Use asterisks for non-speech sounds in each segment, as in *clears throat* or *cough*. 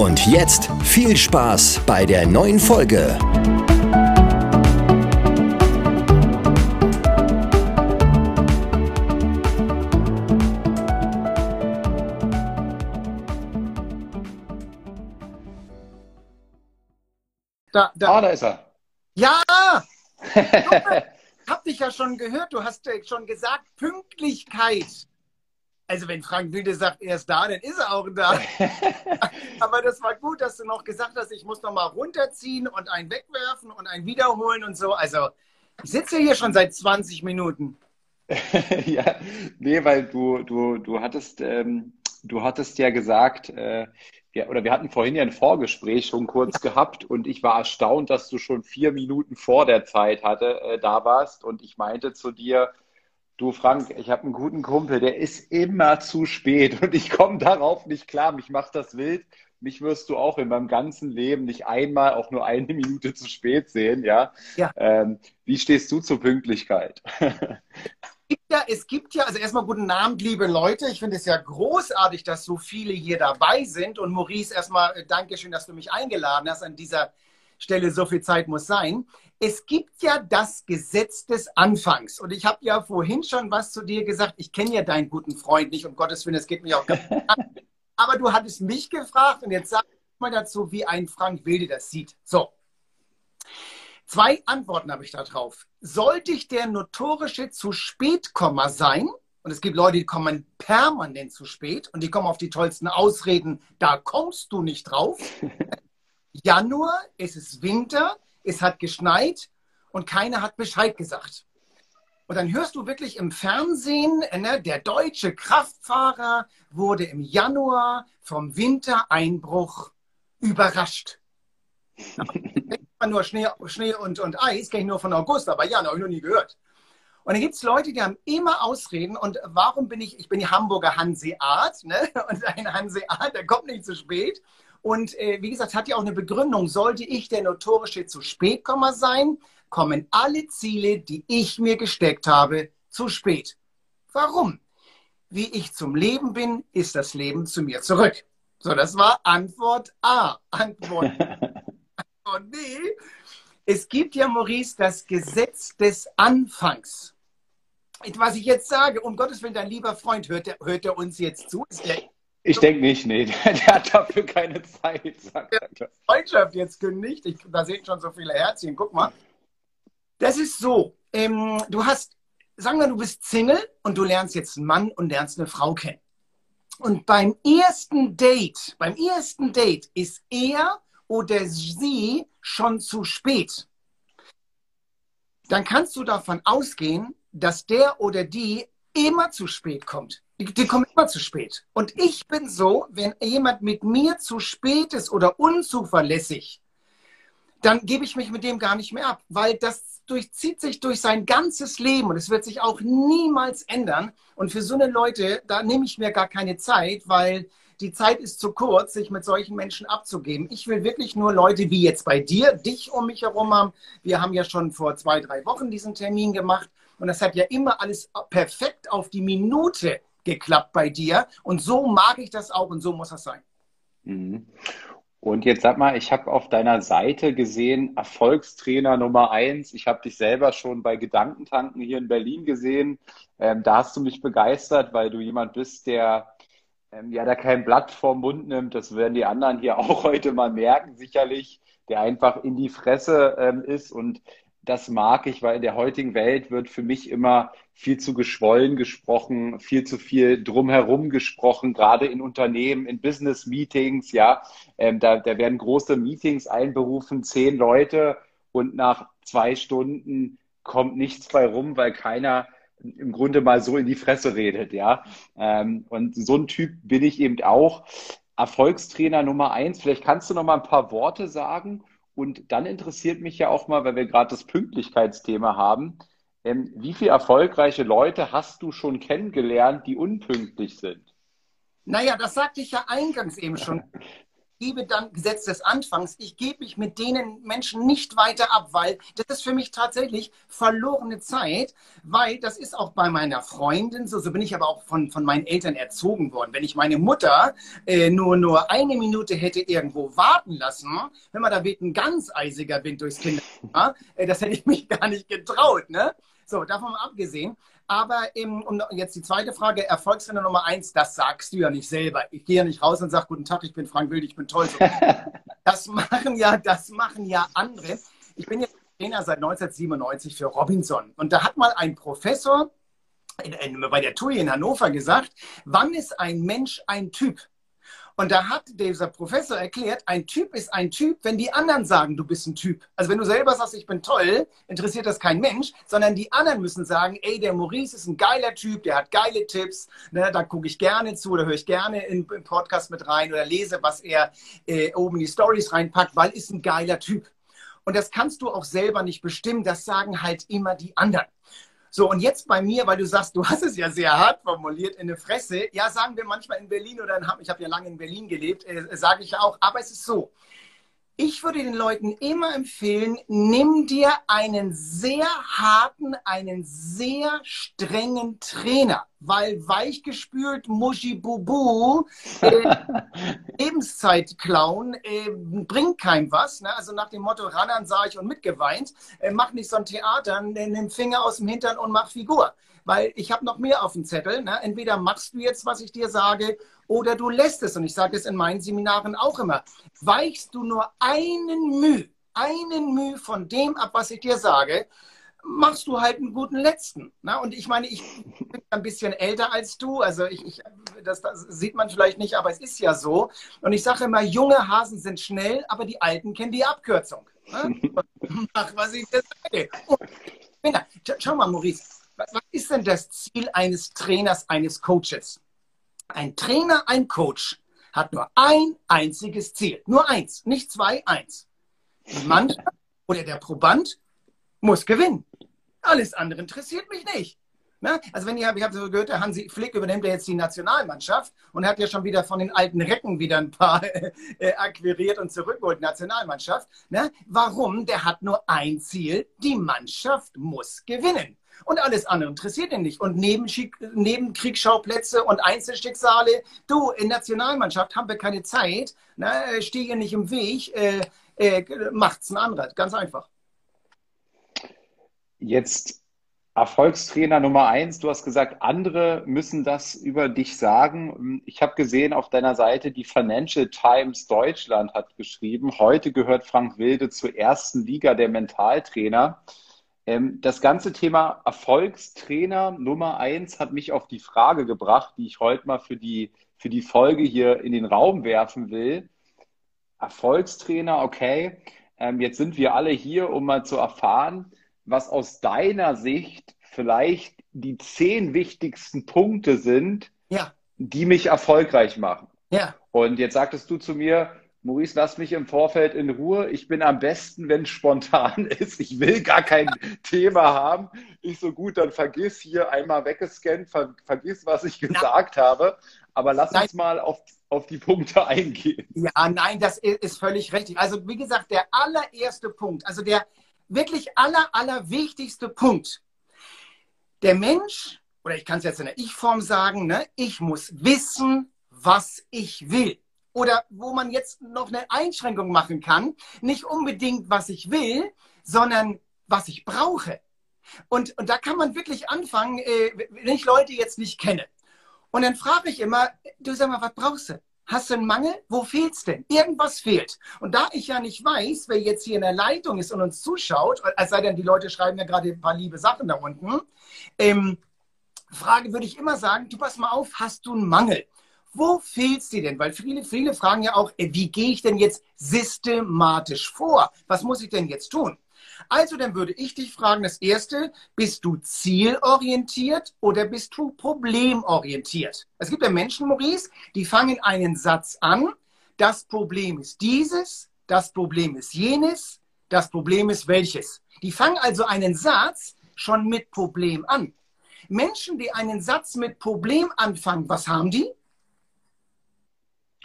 Und jetzt viel Spaß bei der neuen Folge. Da, da. Ah, da ist er. Ja! *laughs* ich hab dich ja schon gehört. Du hast schon gesagt, Pünktlichkeit. Also wenn Frank Wilde sagt, er ist da, dann ist er auch da. *laughs* Aber das war gut, dass du noch gesagt hast, ich muss noch mal runterziehen und einen wegwerfen und einen wiederholen und so. Also ich sitze hier schon seit 20 Minuten. *laughs* ja, nee, weil du, du, du hattest, ähm, du hattest ja gesagt, äh, ja, oder wir hatten vorhin ja ein Vorgespräch schon kurz gehabt und ich war erstaunt, dass du schon vier Minuten vor der Zeit hatte, äh, da warst und ich meinte zu dir, du Frank, ich habe einen guten Kumpel, der ist immer zu spät und ich komme darauf nicht klar, mich macht das wild. Mich wirst du auch in meinem ganzen Leben nicht einmal auch nur eine Minute zu spät sehen, ja? ja. Ähm, wie stehst du zur Pünktlichkeit? gibt ja, es gibt ja, also erstmal guten Abend, liebe Leute. Ich finde es ja großartig, dass so viele hier dabei sind. Und Maurice, erstmal äh, Dankeschön, dass du mich eingeladen hast. An dieser Stelle so viel Zeit muss sein. Es gibt ja das Gesetz des Anfangs. Und ich habe ja vorhin schon was zu dir gesagt. Ich kenne ja deinen guten Freund nicht, um Gottes Willen, es geht mir auch gar nicht an. Aber du hattest mich gefragt und jetzt sag mal dazu, wie ein Frank Wilde das sieht. So. Zwei Antworten habe ich da drauf. Sollte ich der notorische zu Spätkommer sein, und es gibt Leute, die kommen permanent zu spät und die kommen auf die tollsten Ausreden, da kommst du nicht drauf. *laughs* Januar, es ist Winter, es hat geschneit und keiner hat Bescheid gesagt. Und dann hörst du wirklich im Fernsehen, ne, der deutsche Kraftfahrer wurde im Januar vom Wintereinbruch überrascht *laughs* nur Schnee, Schnee und, und Eis, kenne ich nur von August, aber ja, habe ich noch nie gehört. Und dann gibt es Leute, die haben immer Ausreden. Und warum bin ich, ich bin die Hamburger Hanseat, ne? *laughs* Und ein Hanseat, der kommt nicht zu spät. Und äh, wie gesagt, hat ja auch eine Begründung. Sollte ich der notorische zu Spätkommer sein, kommen alle Ziele, die ich mir gesteckt habe, zu spät. Warum? Wie ich zum Leben bin, ist das Leben zu mir zurück. So, das war Antwort A. Antwort Oh nee. Es gibt ja, Maurice, das Gesetz des Anfangs. Was ich jetzt sage, um Gottes Willen, dein lieber Freund, hört er, hört er uns jetzt zu? Ich denke nicht, nee. *laughs* Der, der, hat dafür keine Zeit. Sagt der Freundschaft jetzt kündigt. Ich, da sind schon so viele Herzchen. Guck mal. Das ist so. Ähm, du hast, sagen wir, du bist Single und du lernst jetzt einen Mann und lernst eine Frau kennen. Und beim ersten Date, beim ersten Date ist er oder sie schon zu spät, dann kannst du davon ausgehen, dass der oder die immer zu spät kommt. Die, die kommen immer zu spät. Und ich bin so, wenn jemand mit mir zu spät ist oder unzuverlässig, dann gebe ich mich mit dem gar nicht mehr ab, weil das durchzieht sich durch sein ganzes Leben und es wird sich auch niemals ändern. Und für so eine Leute, da nehme ich mir gar keine Zeit, weil die Zeit ist zu kurz, sich mit solchen Menschen abzugeben. Ich will wirklich nur Leute wie jetzt bei dir, dich um mich herum haben. Wir haben ja schon vor zwei, drei Wochen diesen Termin gemacht und das hat ja immer alles perfekt auf die Minute geklappt bei dir. Und so mag ich das auch und so muss das sein. Mhm. Und jetzt sag mal, ich habe auf deiner Seite gesehen, Erfolgstrainer Nummer eins. Ich habe dich selber schon bei Gedankentanken hier in Berlin gesehen. Ähm, da hast du mich begeistert, weil du jemand bist, der ähm, ja, der kein Blatt vorm Mund nimmt, das werden die anderen hier *laughs* auch heute mal merken, sicherlich, der einfach in die Fresse ähm, ist und das mag ich, weil in der heutigen Welt wird für mich immer viel zu geschwollen gesprochen, viel zu viel drumherum gesprochen, gerade in Unternehmen, in Business-Meetings, ja. Ähm, da, da werden große Meetings einberufen, zehn Leute und nach zwei Stunden kommt nichts bei rum, weil keiner im Grunde mal so in die Fresse redet, ja. Ähm, und so ein Typ bin ich eben auch. Erfolgstrainer Nummer eins. Vielleicht kannst du noch mal ein paar Worte sagen. Und dann interessiert mich ja auch mal, weil wir gerade das Pünktlichkeitsthema haben, ähm, wie viele erfolgreiche Leute hast du schon kennengelernt, die unpünktlich sind? Naja, das sagte ich ja eingangs eben schon. *laughs* gebe dann Gesetz des Anfangs, ich gebe mich mit denen Menschen nicht weiter ab, weil das ist für mich tatsächlich verlorene Zeit, weil das ist auch bei meiner Freundin so, so bin ich aber auch von, von meinen Eltern erzogen worden. Wenn ich meine Mutter äh, nur, nur eine Minute hätte irgendwo warten lassen, wenn man da weht ein ganz eisiger Wind durchs Kinderzimmer, *laughs* äh, das hätte ich mich gar nicht getraut. Ne? So, davon abgesehen. Aber eben, um jetzt die zweite Frage, Erfolgsrenner Nummer eins, das sagst du ja nicht selber. Ich gehe ja nicht raus und sage, guten Tag, ich bin Frank Wild, ich bin toll. *laughs* Das machen ja, das machen ja andere. Ich bin jetzt Trainer seit 1997 für Robinson. Und da hat mal ein Professor bei der TUI in Hannover gesagt, wann ist ein Mensch ein Typ? Und da hat dieser Professor erklärt, ein Typ ist ein Typ, wenn die anderen sagen, du bist ein Typ. Also wenn du selber sagst, ich bin toll, interessiert das kein Mensch, sondern die anderen müssen sagen, ey, der Maurice ist ein geiler Typ, der hat geile Tipps, ne, da gucke ich gerne zu oder höre ich gerne in, im Podcast mit rein oder lese, was er äh, oben in die Stories reinpackt, weil ist ein geiler Typ. Und das kannst du auch selber nicht bestimmen, das sagen halt immer die anderen. So, und jetzt bei mir, weil du sagst, du hast es ja sehr hart formuliert in der Fresse. Ja, sagen wir manchmal in Berlin oder in Hamburg, ich habe ja lange in Berlin gelebt, äh, sage ich ja auch, aber es ist so. Ich würde den Leuten immer empfehlen, nimm dir einen sehr harten, einen sehr strengen Trainer, weil weichgespült Muschi-Bubu, äh, *laughs* Lebenszeit klauen, äh, bringt keinem was. Ne? Also nach dem Motto, ran sah ich und mitgeweint, äh, mach nicht so ein Theater, nimm Finger aus dem Hintern und mach Figur. Weil ich habe noch mehr auf dem Zettel. Ne? Entweder machst du jetzt, was ich dir sage, oder du lässt es. Und ich sage es in meinen Seminaren auch immer. Weichst du nur einen Mühe, einen Mühe von dem ab, was ich dir sage, machst du halt einen guten letzten. Ne? Und ich meine, ich bin ein bisschen älter als du, also ich, ich das, das, sieht man vielleicht nicht, aber es ist ja so. Und ich sage immer, junge Hasen sind schnell, aber die Alten kennen die Abkürzung. Ne? *laughs* Mach, was ich dir sage. Schau mal, Maurice, was ist denn das Ziel eines Trainers, eines Coaches? Ein Trainer, ein Coach hat nur ein einziges Ziel. Nur eins, nicht zwei, eins. Die Mannschaft oder der Proband muss gewinnen. Alles andere interessiert mich nicht. Na, also wenn ihr, ich habe so gehört, der Hansi Flick übernimmt ja jetzt die Nationalmannschaft und hat ja schon wieder von den alten Recken wieder ein paar *laughs* äh, akquiriert und zurückgeholt, Nationalmannschaft. Na, warum? Der hat nur ein Ziel, die Mannschaft muss gewinnen und alles andere interessiert ihn nicht. Und Nebenkriegsschauplätze und Einzelschicksale, du, in Nationalmannschaft haben wir keine Zeit, ne, stehe nicht im Weg, äh, äh, macht's ein anderer, ganz einfach. Jetzt Erfolgstrainer Nummer eins, du hast gesagt, andere müssen das über dich sagen. Ich habe gesehen auf deiner Seite, die Financial Times Deutschland hat geschrieben, heute gehört Frank Wilde zur ersten Liga der Mentaltrainer. Ähm, das ganze Thema Erfolgstrainer Nummer eins hat mich auf die Frage gebracht, die ich heute mal für die, für die Folge hier in den Raum werfen will. Erfolgstrainer, okay. Ähm, jetzt sind wir alle hier, um mal zu erfahren, was aus deiner Sicht vielleicht die zehn wichtigsten Punkte sind, ja. die mich erfolgreich machen. Ja. Und jetzt sagtest du zu mir, Maurice, lass mich im Vorfeld in Ruhe. Ich bin am besten, wenn es spontan *laughs* ist. Ich will gar kein *laughs* Thema haben. Ich so gut, dann vergiss hier einmal weggescannt, ver vergiss, was ich gesagt Na. habe. Aber lass nein. uns mal auf, auf die Punkte eingehen. Ja, nein, das ist völlig richtig. Also wie gesagt, der allererste Punkt, also der wirklich aller, allerwichtigste Punkt. Der Mensch, oder ich kann es jetzt in der Ich-Form sagen, ne, ich muss wissen, was ich will oder wo man jetzt noch eine Einschränkung machen kann, nicht unbedingt, was ich will, sondern was ich brauche. Und, und da kann man wirklich anfangen, äh, wenn ich Leute jetzt nicht kenne. Und dann frage ich immer, du sag mal, was brauchst du? Hast du einen Mangel? Wo fehlt's denn? Irgendwas fehlt. Und da ich ja nicht weiß, wer jetzt hier in der Leitung ist und uns zuschaut, als sei denn, die Leute schreiben ja gerade ein paar liebe Sachen da unten, ähm, Frage würde ich immer sagen, du pass mal auf, hast du einen Mangel? Wo fehlt es dir denn? Weil viele, viele fragen ja auch, äh, wie gehe ich denn jetzt systematisch vor? Was muss ich denn jetzt tun? Also dann würde ich dich fragen, das erste, bist du zielorientiert oder bist du problemorientiert? Es gibt ja Menschen, Maurice, die fangen einen Satz an, das Problem ist dieses, das Problem ist jenes, das Problem ist welches. Die fangen also einen Satz schon mit Problem an. Menschen, die einen Satz mit Problem anfangen, was haben die?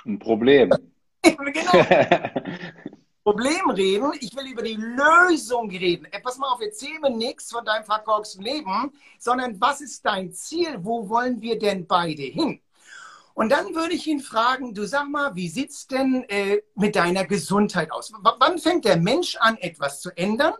Ein Problem. *laughs* genau. *laughs* Problem reden, ich will über die Lösung reden. Ey, pass mal auf, erzähl mir nichts von deinem verkorksten Leben, sondern was ist dein Ziel? Wo wollen wir denn beide hin? Und dann würde ich ihn fragen, du sag mal, wie sieht's denn äh, mit deiner Gesundheit aus? W wann fängt der Mensch an, etwas zu ändern?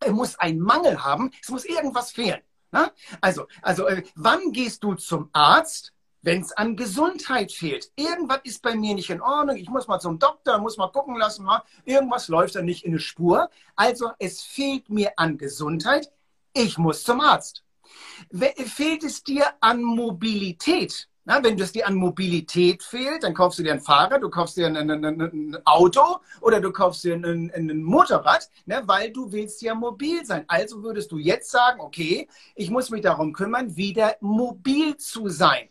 Er muss einen Mangel haben, es muss irgendwas fehlen. Na? Also, also äh, wann gehst du zum Arzt? Wenn es an Gesundheit fehlt. Irgendwas ist bei mir nicht in Ordnung. Ich muss mal zum Doktor, muss mal gucken lassen. Mal. Irgendwas läuft da nicht in eine Spur. Also es fehlt mir an Gesundheit. Ich muss zum Arzt. Fehlt es dir an Mobilität? Na, wenn es dir an Mobilität fehlt, dann kaufst du dir ein Fahrrad, du kaufst dir ein, ein, ein Auto oder du kaufst dir ein, ein Motorrad, ne, weil du willst ja mobil sein. Also würdest du jetzt sagen, okay, ich muss mich darum kümmern, wieder mobil zu sein.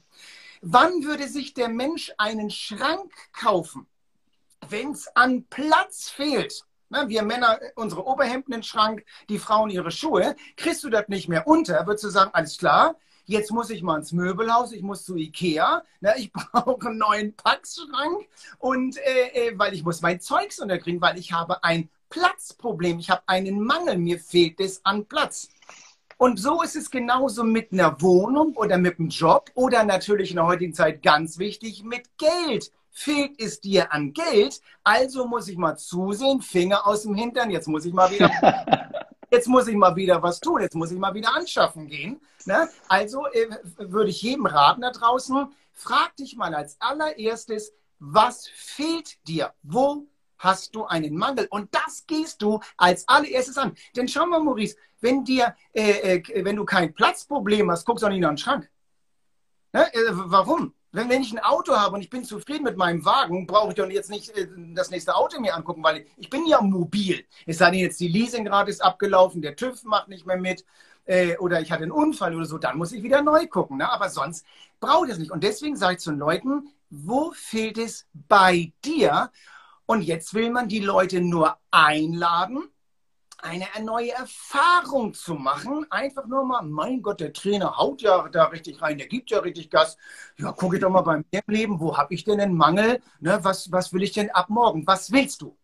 Wann würde sich der Mensch einen Schrank kaufen, wenn es an Platz fehlt? Na, wir Männer, unsere Oberhemden in den Schrank, die Frauen ihre Schuhe. Kriegst du das nicht mehr unter, würdest du sagen, alles klar, jetzt muss ich mal ins Möbelhaus, ich muss zu Ikea, na, ich *laughs* brauche einen neuen Packschrank und äh, äh, weil ich muss mein Zeugs unterkriegen, weil ich habe ein Platzproblem, ich habe einen Mangel, mir fehlt es an Platz. Und so ist es genauso mit einer Wohnung oder mit einem Job oder natürlich in der heutigen Zeit ganz wichtig mit Geld. Fehlt es dir an Geld, also muss ich mal zusehen, Finger aus dem Hintern, jetzt muss ich mal wieder, *laughs* jetzt muss ich mal wieder was tun, jetzt muss ich mal wieder anschaffen gehen. Ne? Also äh, würde ich jedem raten da draußen, frag dich mal als allererstes, was fehlt dir? Wo hast du einen Mangel. Und das gehst du als allererstes an. Denn schau mal, Maurice, wenn, dir, äh, äh, wenn du kein Platzproblem hast, guckst du auch nicht nach den Schrank. Ne? Äh, warum? Wenn, wenn ich ein Auto habe und ich bin zufrieden mit meinem Wagen, brauche ich doch jetzt nicht äh, das nächste Auto mir angucken, weil ich, ich bin ja mobil. Es sei denn jetzt, die Leasing gerade ist abgelaufen, der TÜV macht nicht mehr mit äh, oder ich hatte einen Unfall oder so, dann muss ich wieder neu gucken. Ne? Aber sonst brauche ich es nicht. Und deswegen sage ich zu den Leuten, wo fehlt es bei dir? Und jetzt will man die Leute nur einladen, eine neue Erfahrung zu machen. Einfach nur mal, mein Gott, der Trainer haut ja da richtig rein, der gibt ja richtig Gas. Ja, gucke ich doch mal bei mir im Leben, wo habe ich denn einen Mangel? Ne, was, was will ich denn ab morgen? Was willst du?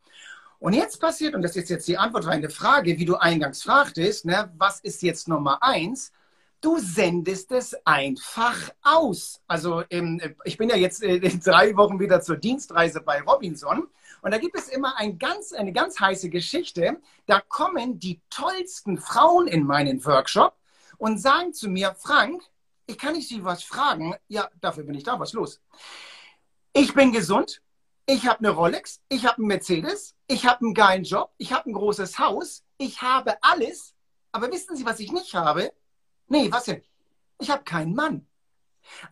Und jetzt passiert, und das ist jetzt die Antwort auf eine Frage, wie du eingangs fragtest, ne, was ist jetzt Nummer eins? Du sendest es einfach aus. Also ähm, ich bin ja jetzt äh, in drei Wochen wieder zur Dienstreise bei Robinson und da gibt es immer ein ganz, eine ganz heiße Geschichte. Da kommen die tollsten Frauen in meinen Workshop und sagen zu mir, Frank, ich kann nicht Sie was fragen. Ja, dafür bin ich da. Was los? Ich bin gesund. Ich habe eine Rolex. Ich habe einen Mercedes. Ich habe einen geilen Job. Ich habe ein großes Haus. Ich habe alles. Aber wissen Sie, was ich nicht habe? Nee, was denn? Ich habe keinen Mann.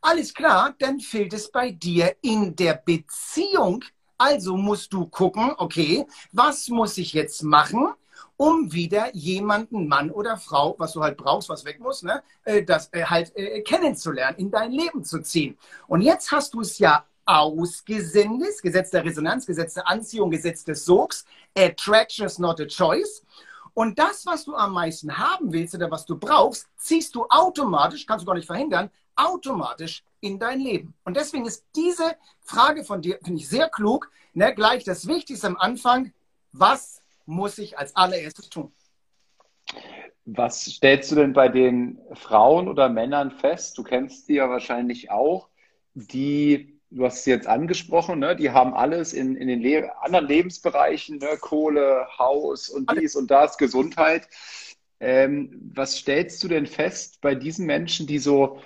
Alles klar, dann fehlt es bei dir in der Beziehung also musst du gucken, okay, was muss ich jetzt machen, um wieder jemanden, Mann oder Frau, was du halt brauchst, was weg muss, ne, äh, das äh, halt äh, kennenzulernen, in dein Leben zu ziehen. Und jetzt hast du es ja ausgesendet, Gesetz der Resonanz, Gesetz der Anziehung, Gesetz des Sogs, Attraction is not a choice. Und das, was du am meisten haben willst oder was du brauchst, ziehst du automatisch, kannst du gar nicht verhindern, automatisch in dein Leben. Und deswegen ist diese Frage von dir, finde ich, sehr klug. Ne? Gleich das Wichtigste am Anfang, was muss ich als allererstes tun? Was stellst du denn bei den Frauen oder Männern fest? Du kennst die ja wahrscheinlich auch, die, du hast sie jetzt angesprochen, ne? die haben alles in, in den Le anderen Lebensbereichen, ne? Kohle, Haus und dies und das, Gesundheit. Ähm, was stellst du denn fest bei diesen Menschen, die so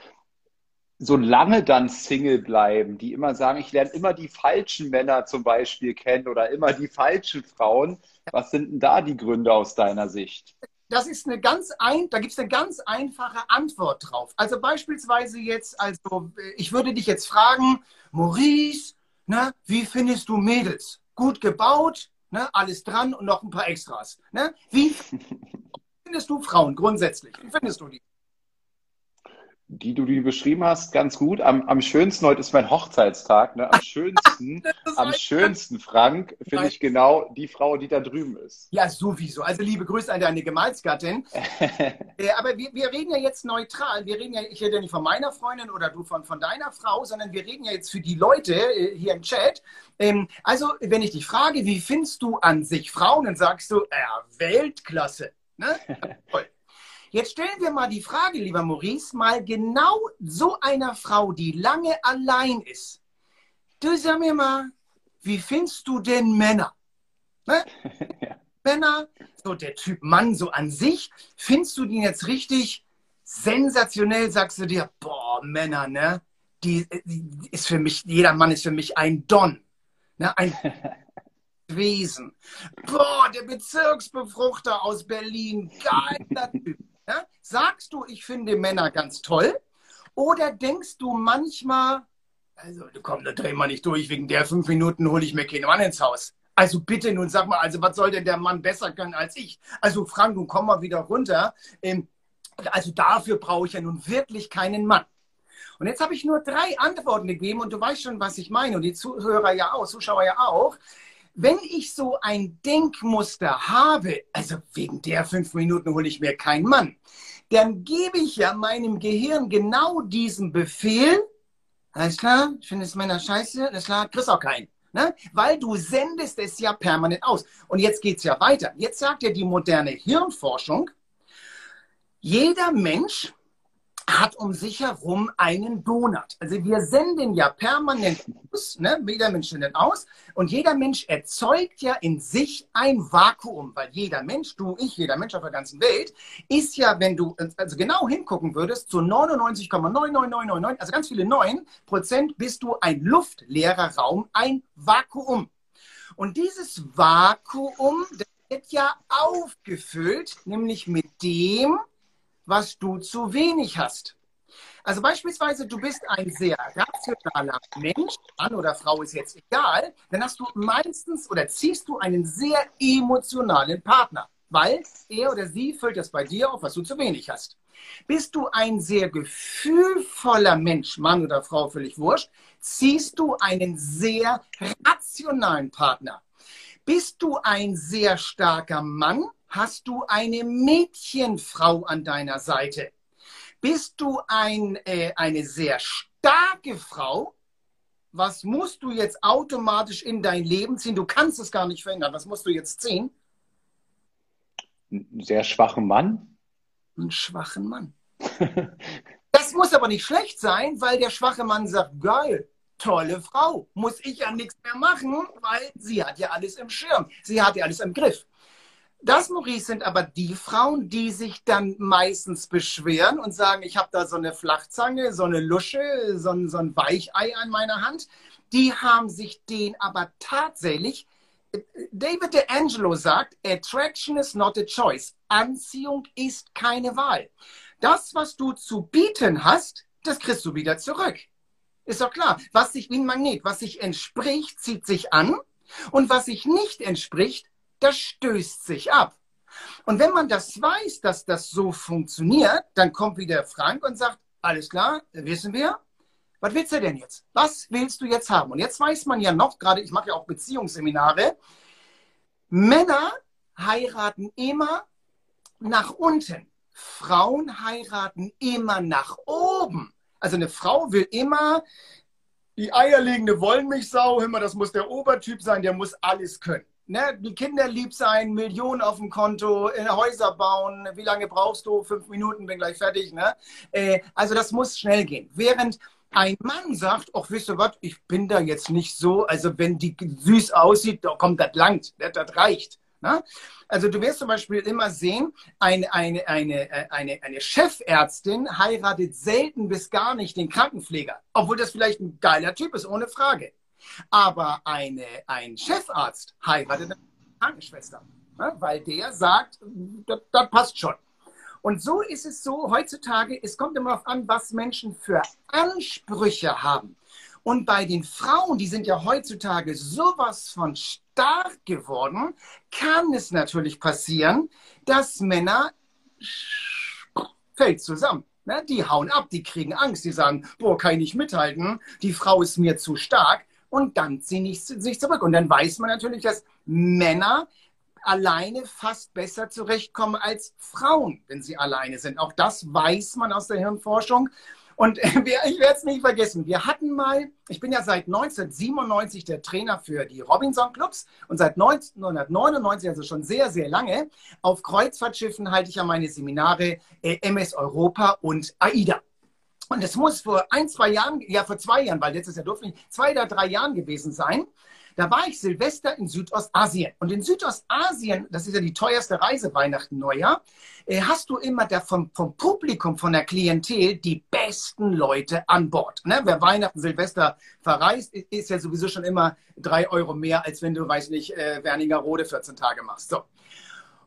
so lange dann Single bleiben, die immer sagen, ich lerne immer die falschen Männer zum Beispiel kennen oder immer die falschen Frauen. Was sind denn da die Gründe aus deiner Sicht? Das ist eine ganz ein, da gibt es eine ganz einfache Antwort drauf. Also beispielsweise jetzt, also ich würde dich jetzt fragen, Maurice, na, wie findest du Mädels? Gut gebaut, Ne? Alles dran und noch ein paar Extras. Ne? Wie *laughs* findest du Frauen grundsätzlich? Wie findest du die? Die du die beschrieben hast, ganz gut. Am, am schönsten heute ist mein Hochzeitstag. Ne? Am *laughs* schönsten, am schönsten, Frank, finde ich genau die Frau, die da drüben ist. Ja, sowieso. Also liebe Grüße an deine Gemahlsgattin. *laughs* äh, aber wir, wir reden ja jetzt neutral. Wir reden ja, ich rede ja nicht von meiner Freundin oder du von, von deiner Frau, sondern wir reden ja jetzt für die Leute äh, hier im Chat. Ähm, also, wenn ich dich frage, wie findest du an sich Frauen, dann sagst du, ja, Weltklasse. Ne? *laughs* Toll. Jetzt stellen wir mal die Frage, lieber Maurice, mal genau so einer Frau, die lange allein ist. Du sag mir mal, wie findest du denn Männer? Ne? ja. *laughs* Männer, so der Typ Mann so an sich, findest du den jetzt richtig sensationell, sagst du dir, boah, Männer, ne? Die, die ist für mich, jeder Mann ist für mich ein Don. Ne? Ein *laughs* Wesen. Boah, der Bezirksbefruchter aus Berlin, geiler Typ. Ja? Sagst du, ich finde Männer ganz toll? Oder denkst du manchmal, also komm, da drehen wir nicht durch, wegen der fünf Minuten hole ich mir keinen Mann ins Haus. Also bitte nun sag mal, also was soll denn der Mann besser können als ich? Also Frank, nun komm mal wieder runter. Ähm, also dafür brauche ich ja nun wirklich keinen Mann. Und jetzt habe ich nur drei Antworten gegeben und du weißt schon, was ich meine und die Zuhörer ja auch, Zuschauer ja auch wenn ich so ein Denkmuster habe, also wegen der fünf Minuten hole ich mir keinen Mann, dann gebe ich ja meinem Gehirn genau diesen Befehl. Alles klar, ich finde es meiner scheiße, alles klar, kriegst auch keinen. Ne? Weil du sendest es ja permanent aus. Und jetzt geht es ja weiter. Jetzt sagt ja die moderne Hirnforschung, jeder Mensch hat um sich herum einen Donut. Also wir senden ja permanent aus, ne? jeder Mensch sendet aus und jeder Mensch erzeugt ja in sich ein Vakuum, weil jeder Mensch, du, ich, jeder Mensch auf der ganzen Welt, ist ja, wenn du also genau hingucken würdest, zu 99,99999, also ganz viele 9 Prozent, bist du ein luftleerer Raum, ein Vakuum. Und dieses Vakuum wird ja aufgefüllt, nämlich mit dem, was du zu wenig hast. Also beispielsweise, du bist ein sehr rationaler Mensch, Mann oder Frau ist jetzt egal, dann hast du meistens oder ziehst du einen sehr emotionalen Partner, weil er oder sie füllt das bei dir auf, was du zu wenig hast. Bist du ein sehr gefühlvoller Mensch, Mann oder Frau, völlig wurscht, ziehst du einen sehr rationalen Partner. Bist du ein sehr starker Mann, hast du eine Mädchenfrau an deiner Seite. Bist du ein, äh, eine sehr starke Frau, was musst du jetzt automatisch in dein Leben ziehen? Du kannst es gar nicht verändern. Was musst du jetzt ziehen? Einen sehr schwachen Mann. Einen schwachen Mann. *laughs* das muss aber nicht schlecht sein, weil der schwache Mann sagt, geil, tolle Frau, muss ich ja nichts mehr machen, weil sie hat ja alles im Schirm, sie hat ja alles im Griff. Das, Maurice, sind aber die Frauen, die sich dann meistens beschweren und sagen, ich habe da so eine Flachzange, so eine Lusche, so ein, so ein Weichei an meiner Hand. Die haben sich den aber tatsächlich, David DeAngelo sagt, Attraction is not a choice. Anziehung ist keine Wahl. Das, was du zu bieten hast, das kriegst du wieder zurück. Ist doch klar. Was sich wie ein Magnet, was sich entspricht, zieht sich an. Und was sich nicht entspricht, das stößt sich ab. Und wenn man das weiß, dass das so funktioniert, dann kommt wieder Frank und sagt, alles klar, wissen wir. Was willst du denn jetzt? Was willst du jetzt haben? Und jetzt weiß man ja noch, gerade ich mache ja auch Beziehungsseminare, Männer heiraten immer nach unten. Frauen heiraten immer nach oben. Also eine Frau will immer die eierlegende Wollmilchsau, immer das muss der Obertyp sein, der muss alles können ne, die Kinder lieb sein, Millionen auf dem Konto, Häuser bauen, wie lange brauchst du? Fünf Minuten, bin gleich fertig. Ne? Äh, also das muss schnell gehen. Während ein Mann sagt, ach, wisst ihr was, ich bin da jetzt nicht so, also wenn die süß aussieht, da kommt das langt, das reicht. Ne? Also du wirst zum Beispiel immer sehen, eine, eine, eine, äh, eine, eine Chefärztin heiratet selten bis gar nicht den Krankenpfleger, obwohl das vielleicht ein geiler Typ ist, ohne Frage. Aber eine, ein Chefarzt heiratet eine Krankenschwester, ne? weil der sagt, das, passt schon. Und so ist es so heutzutage, es kommt immer darauf an, was Menschen für Ansprüche haben. Und bei den Frauen, die sind ja heutzutage sowas von stark geworden, kann es natürlich passieren, dass Männer fällt zusammen. Ne? Die hauen ab, die kriegen Angst, die sagen, boah, kann ich nicht mithalten, die Frau ist mir zu stark und dann ziehen ich sich zurück. Und dann weiß man natürlich, dass Männer alleine fast besser zurechtkommen als Frauen, wenn sie alleine sind. Auch das weiß man aus der Hirnforschung. Und *laughs* ich werde es nicht vergessen. Wir hatten mal, ich bin ja seit 1997 der Trainer für die Robinson Clubs und seit 1999, also schon sehr, sehr lange, auf Kreuzfahrtschiffen halte ich ja meine Seminare äh, MS Europa und AIDA. Und es muss vor ein, zwei Jahren, ja vor zwei Jahren, weil letztes Jahr durfte ich, zwei oder drei Jahren gewesen sein. Da war ich Silvester in Südostasien. Und in Südostasien, das ist ja die teuerste Reise, Weihnachten, Neujahr, äh, hast du immer der, vom, vom Publikum, von der Klientel die besten Leute an Bord. Ne? Wer Weihnachten, Silvester verreist, ist ja sowieso schon immer drei Euro mehr, als wenn du, weiß nicht, äh, Wernigerode 14 Tage machst. So.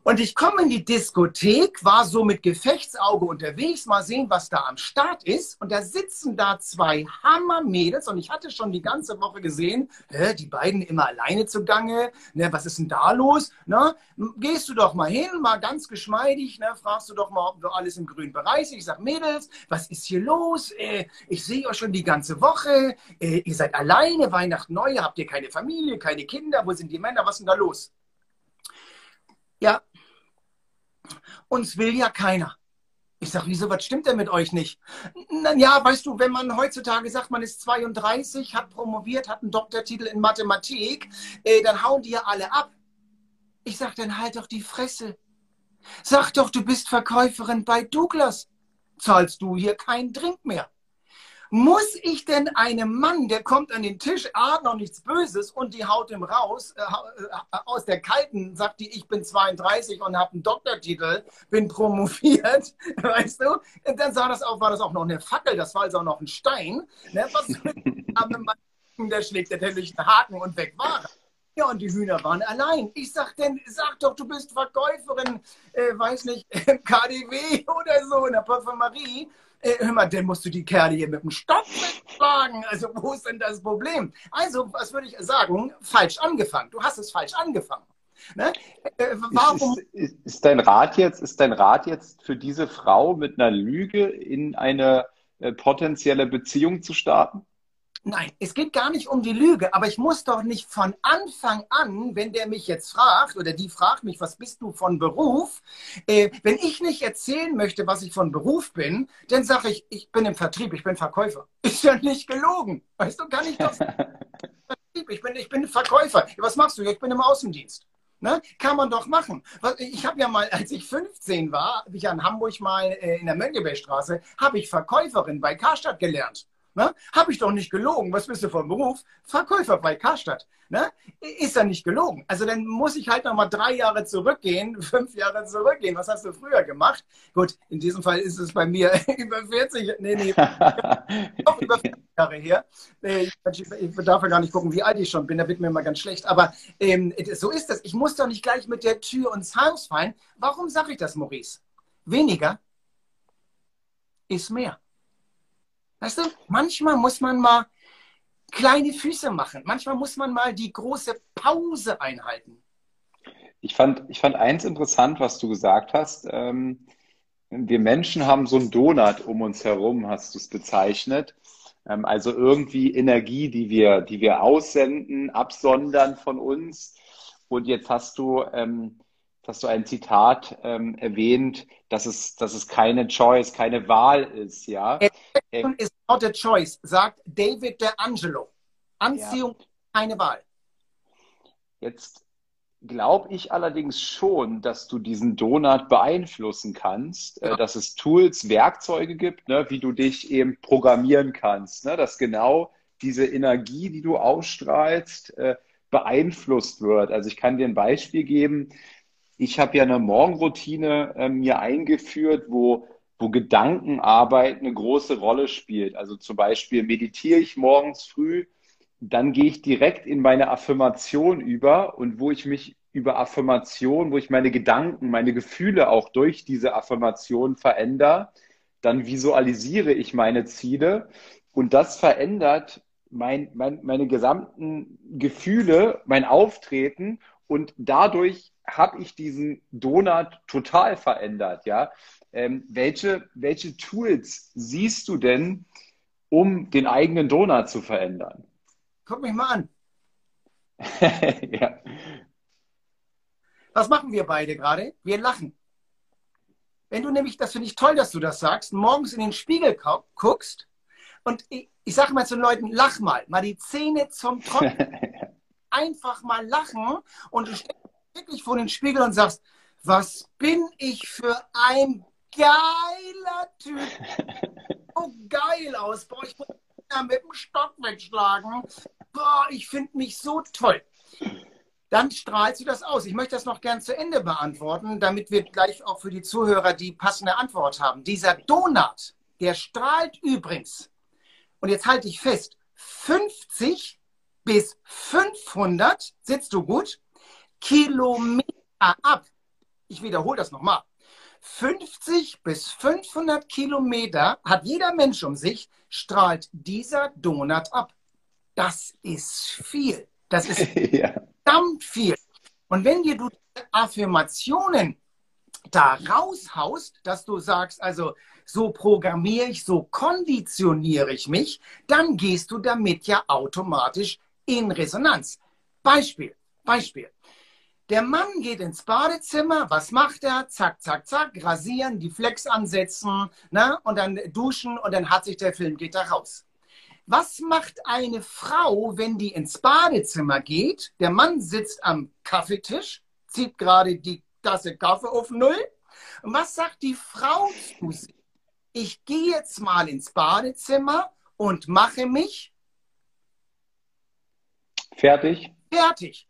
Und ich komme in die Diskothek, war so mit Gefechtsauge unterwegs, mal sehen, was da am Start ist. Und da sitzen da zwei Hammermädels und ich hatte schon die ganze Woche gesehen, hä, die beiden immer alleine zugange. Ne, was ist denn da los? Ne, gehst du doch mal hin, mal ganz geschmeidig, ne, fragst du doch mal, ob du alles im grünen Bereich ist. Ich sag, Mädels, was ist hier los? Äh, ich sehe euch schon die ganze Woche. Äh, ihr seid alleine, Weihnachten, Neujahr, habt ihr keine Familie, keine Kinder? Wo sind die Männer? Was ist denn da los? Ja, uns will ja keiner. Ich sage, wieso, was stimmt denn mit euch nicht? Na ja, weißt du, wenn man heutzutage sagt, man ist 32, hat promoviert, hat einen Doktortitel in Mathematik, äh, dann hauen die ja alle ab. Ich sage, dann halt doch die Fresse. Sag doch, du bist Verkäuferin bei Douglas. Zahlst du hier keinen Drink mehr. Muss ich denn einem Mann, der kommt an den Tisch, ahnt noch nichts Böses und die haut ihm raus, äh, äh aus der Kalten, sagt die, ich bin 32 und habe einen Doktortitel, bin promoviert, *laughs* weißt du? Und dann sah das auch, war das auch noch eine Fackel, das war also auch noch ein Stein. Ne? Was, *laughs* der schlägt natürlich einen Haken und weg war ja, und die Hühner waren allein. Ich sag denn, sag doch, du bist Verkäuferin, äh, weiß nicht, *laughs* KDW oder so in der Parfümerie. Äh, hör mal, dann musst du die Kerle hier mit dem Stock schlagen. Also, wo ist denn das Problem? Also, was würde ich sagen? Falsch angefangen. Du hast es falsch angefangen. Ne? Äh, warum? Ist, ist, ist, dein Rat jetzt, ist dein Rat jetzt für diese Frau mit einer Lüge in eine äh, potenzielle Beziehung zu starten? Nein, es geht gar nicht um die Lüge, aber ich muss doch nicht von Anfang an, wenn der mich jetzt fragt oder die fragt mich, was bist du von Beruf, äh, wenn ich nicht erzählen möchte, was ich von Beruf bin, dann sage ich, ich bin im Vertrieb, ich bin Verkäufer. *laughs* Ist ja nicht gelogen. Weißt du, kann ich das? *laughs* ich bin, ich bin Verkäufer. Was machst du? Ich bin im Außendienst. Ne? Kann man doch machen. Ich habe ja mal, als ich 15 war, habe ich in Hamburg mal äh, in der Mönckebergstraße, habe ich Verkäuferin bei Karstadt gelernt. Ne? Habe ich doch nicht gelogen. Was bist du vom Beruf? Verkäufer bei Karstadt. Ne? Ist ja nicht gelogen. Also dann muss ich halt noch mal drei Jahre zurückgehen, *laughs* fünf Jahre zurückgehen. Was hast du früher gemacht? Gut, in diesem Fall ist es bei mir *laughs* über 40, nee, nee, *laughs* doch über 40 Jahre her. Ich, ich darf ja gar nicht gucken, wie alt ich schon bin. Da wird mir immer ganz schlecht. Aber ähm, so ist das. Ich muss doch nicht gleich mit der Tür ins Haus fallen. Warum sage ich das, Maurice? Weniger ist mehr. Weißt du, manchmal muss man mal kleine Füße machen. Manchmal muss man mal die große Pause einhalten. Ich fand, ich fand eins interessant, was du gesagt hast. Ähm, wir Menschen haben so einen Donut um uns herum, hast du es bezeichnet. Ähm, also irgendwie Energie, die wir, die wir aussenden, absondern von uns. Und jetzt hast du ähm, hast du ein Zitat ähm, erwähnt, dass es, dass es keine Choice, keine Wahl ist, ja. Attraction is not a choice, sagt David DeAngelo. Anziehung ja. keine Wahl. Jetzt glaube ich allerdings schon, dass du diesen Donut beeinflussen kannst, äh, ja. äh, dass es Tools, Werkzeuge gibt, ne, wie du dich eben programmieren kannst, ne, dass genau diese Energie, die du ausstrahlst, äh, beeinflusst wird. Also ich kann dir ein Beispiel geben ich habe ja eine Morgenroutine äh, mir eingeführt, wo, wo Gedankenarbeit eine große Rolle spielt. Also zum Beispiel meditiere ich morgens früh, dann gehe ich direkt in meine Affirmation über und wo ich mich über Affirmation, wo ich meine Gedanken, meine Gefühle auch durch diese Affirmation verändere, dann visualisiere ich meine Ziele und das verändert mein, mein, meine gesamten Gefühle, mein Auftreten und dadurch habe ich diesen Donut total verändert, ja. Ähm, welche, welche Tools siehst du denn, um den eigenen Donut zu verändern? Guck mich mal an. *laughs* ja. Was machen wir beide gerade? Wir lachen. Wenn du nämlich, das finde ich toll, dass du das sagst, morgens in den Spiegel guckst und ich, ich sage mal zu den Leuten, lach mal, mal die Zähne zum Trocknen. *laughs* Einfach mal lachen und du stehst wirklich vor den Spiegel und sagst, was bin ich für ein geiler Typ. So geil aus. Boah, ich muss mit dem Stock wegschlagen. Boah, ich finde mich so toll. Dann strahlst du das aus. Ich möchte das noch gern zu Ende beantworten, damit wir gleich auch für die Zuhörer die passende Antwort haben. Dieser Donut, der strahlt übrigens und jetzt halte ich fest, 50 bis 500, sitzt du gut, Kilometer ab. Ich wiederhole das nochmal. 50 bis 500 Kilometer hat jeder Mensch um sich, strahlt dieser Donut ab. Das ist viel. Das ist *laughs* ja. verdammt viel. Und wenn dir du Affirmationen da raushaust, dass du sagst, also so programmiere ich, so konditioniere ich mich, dann gehst du damit ja automatisch in Resonanz. Beispiel, Beispiel. Der Mann geht ins Badezimmer, was macht er? Zack, zack, zack, rasieren, die Flex ansetzen, ne? und dann duschen und dann hat sich der Film, geht da raus. Was macht eine Frau, wenn die ins Badezimmer geht? Der Mann sitzt am Kaffeetisch, zieht gerade die Tasse Kaffee auf Null. Und was sagt die Frau zu sich? ich gehe jetzt mal ins Badezimmer und mache mich fertig. Fertig.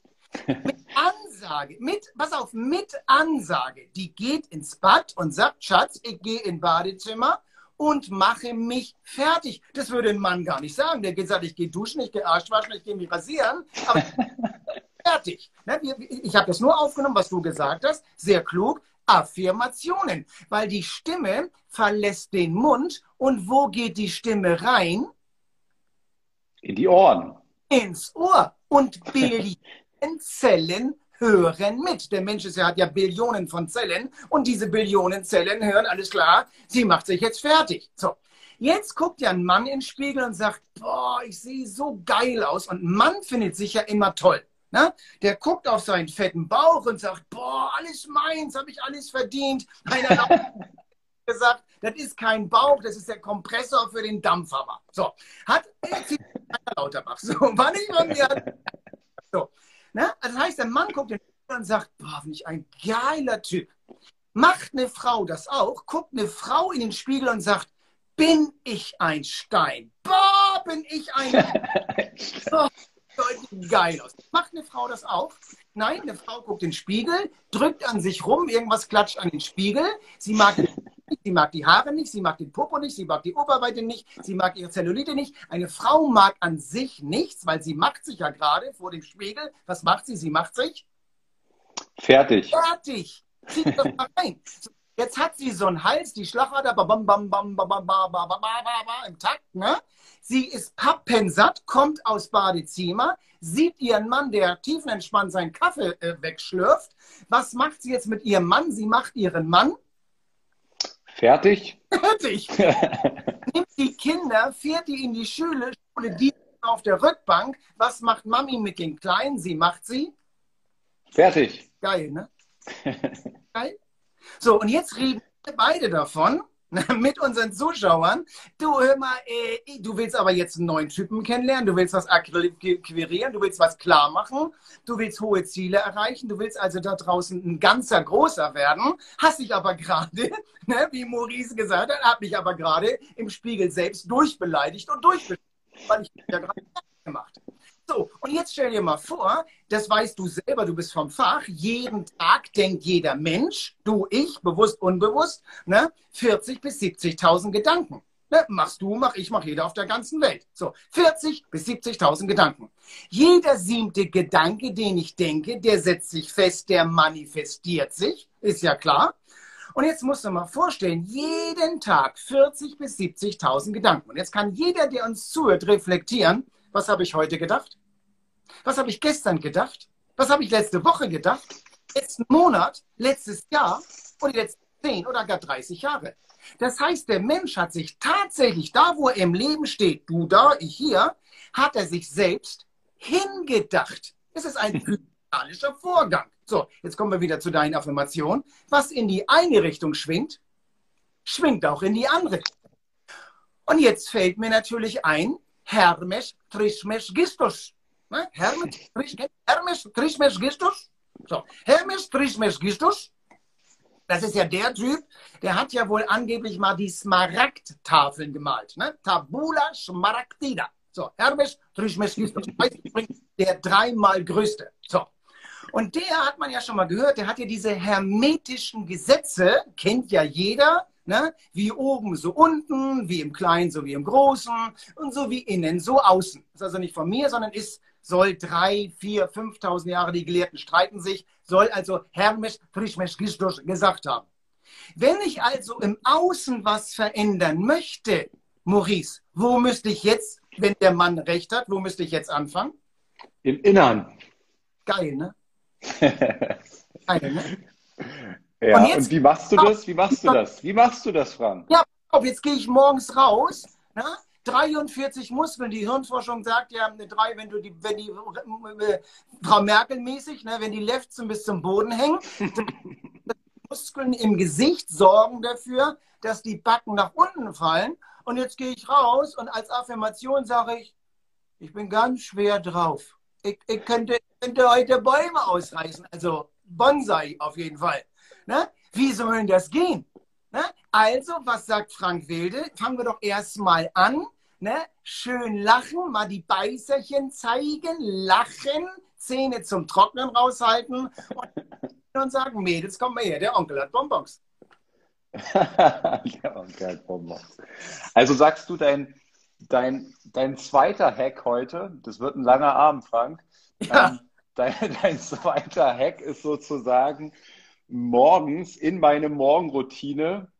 Mit Ansage, mit, pass auf, mit Ansage. Die geht ins Bad und sagt, Schatz, ich gehe ins Badezimmer und mache mich fertig. Das würde ein Mann gar nicht sagen. Der sagt, ich gehe duschen, ich gehe Arsch waschen, ich gehe mich rasieren. Aber *laughs* fertig. Ne, ich habe das nur aufgenommen, was du gesagt hast. Sehr klug. Affirmationen, weil die Stimme verlässt den Mund und wo geht die Stimme rein? In die Ohren. Ins Ohr. Und Billionen *laughs* Zellen hören mit. Der Mensch ist, hat ja Billionen von Zellen und diese Billionen Zellen hören, alles klar, sie macht sich jetzt fertig. So. Jetzt guckt ja ein Mann in den Spiegel und sagt, boah, ich sehe so geil aus. Und Mann findet sich ja immer toll. Ne? Der guckt auf seinen fetten Bauch und sagt, boah, alles meins, habe ich alles verdient. Einer hat *laughs* gesagt, das ist kein Bauch, das ist der Kompressor für den Dampfhammer. So, hat Lauterbach. *laughs* So, war nicht von mir. So, ne? Also das heißt, der Mann guckt den und sagt, boah, bin ich ein geiler Typ. Macht eine Frau das auch, guckt eine Frau in den Spiegel und sagt, bin ich ein Stein? Boah, bin ich ein... *laughs* Boah, geil aus. Macht eine Frau das auch? Nein, eine Frau guckt in den Spiegel, drückt an sich rum, irgendwas klatscht an den Spiegel. Sie mag, sie mag die Haare nicht, sie mag den Popo nicht, sie mag die Oberweite nicht, sie mag ihre Zellulite nicht. Eine Frau mag an sich nichts, weil sie macht sich ja gerade vor dem Spiegel. Was macht sie? Sie macht sich fertig. Fertig. Zieht das mal rein. Jetzt hat sie so einen Hals, die Schlagader bam, bam, bam, bam, bam, bam, bam, bam, bam, im Takt. Ne? Sie ist pappensatt, kommt aus Badezimmer, sieht ihren Mann, der tiefenentspannt seinen Kaffee äh, wegschlürft. Was macht sie jetzt mit ihrem Mann? Sie macht ihren Mann fertig. Fertig. *laughs* Nimmt die Kinder, fährt die in die Schule, Schule die auf der Rückbank. Was macht Mami mit den Kleinen? Sie macht sie fertig. Geil, ne? Geil. So, und jetzt reden wir beide davon, *laughs* mit unseren Zuschauern. Du hör mal, äh, du willst aber jetzt einen neuen Typen kennenlernen, du willst was akquirieren, du willst was klar machen, du willst hohe Ziele erreichen, du willst also da draußen ein ganzer Großer werden, hast dich aber *laughs* gerade, ne, wie Maurice gesagt hat, hat mich aber gerade im Spiegel selbst durchbeleidigt und durchbeleidigt, weil ich ja gerade gemacht. So, und jetzt stell dir mal vor, das weißt du selber, du bist vom Fach, jeden Tag denkt jeder Mensch, du, ich, bewusst, unbewusst, ne, 40 bis 70.000 Gedanken. Ne, machst du, mach ich, mach jeder auf der ganzen Welt. So, 40 bis 70.000 Gedanken. Jeder siebte Gedanke, den ich denke, der setzt sich fest, der manifestiert sich, ist ja klar. Und jetzt musst du mal vorstellen, jeden Tag 40 bis 70.000 Gedanken. Und jetzt kann jeder, der uns zuhört, reflektieren, Was habe ich heute gedacht? Was habe ich gestern gedacht? Was habe ich letzte Woche gedacht? Letzten Monat, letztes Jahr oder die letzten 10 oder gar 30 Jahre? Das heißt, der Mensch hat sich tatsächlich da, wo er im Leben steht, du da, ich hier, hat er sich selbst hingedacht. Es ist ein *laughs* physikalischer Vorgang. So, jetzt kommen wir wieder zu deinen Affirmationen. Was in die eine Richtung schwingt, schwingt auch in die andere. Und jetzt fällt mir natürlich ein, Hermes Trismesh Gistus. Ne? Hermes, *laughs* Hermes Trismesh Gistus. So, Hermes Trismesh Gistus. Das ist ja der Typ, der hat ja wohl angeblich mal die Smaragdtafeln gemalt. Ne? Tabula Smaragdida. So, Hermes Trismesh Gistus. *laughs* Der dreimal größte. So. Und der hat man ja schon mal gehört, der hat ja diese hermetischen Gesetze, kennt ja jeder, ne? wie oben so unten, wie im Kleinen so wie im Großen und so wie innen so außen. Das ist also nicht von mir, sondern ist, soll drei, vier, 5.000 Jahre, die Gelehrten streiten sich, soll also Hermes Frischmesch gesagt haben. Wenn ich also im Außen was verändern möchte, Maurice, wo müsste ich jetzt, wenn der Mann recht hat, wo müsste ich jetzt anfangen? Im Innern. Geil, ne? *laughs* Geil, ne? Ja, und, jetzt, und wie machst du das? Wie machst du das? Wie machst du das, Frank? Ja, jetzt gehe ich morgens raus. Ne? 43 Muskeln. Die Hirnforschung sagt ja, drei, wenn du die, wenn die äh, Frau Merkel mäßig, ne, wenn die Lefzen bis zum Boden hängen, *laughs* Muskeln im Gesicht sorgen dafür, dass die Backen nach unten fallen. Und jetzt gehe ich raus und als Affirmation sage ich, ich bin ganz schwer drauf. Ich, ich könnte, könnte heute Bäume ausreißen, also Bonsai auf jeden Fall. Ne? Wie soll denn das gehen? Ne? Also, was sagt Frank Wilde? Fangen wir doch erstmal an. Ne? Schön lachen, mal die Beißerchen zeigen, lachen, Zähne zum Trocknen raushalten und, *laughs* sagen, Mädels, komm mal her, der Onkel hat Bonbons. *laughs* der Onkel hat Bonbons. Also sagst du, dein, dein, dein zweiter Hack heute, das wird ein langer Abend, Frank, ja. ähm, dein, *laughs* dein zweiter Hack ist sozusagen, morgens in meine Morgenroutine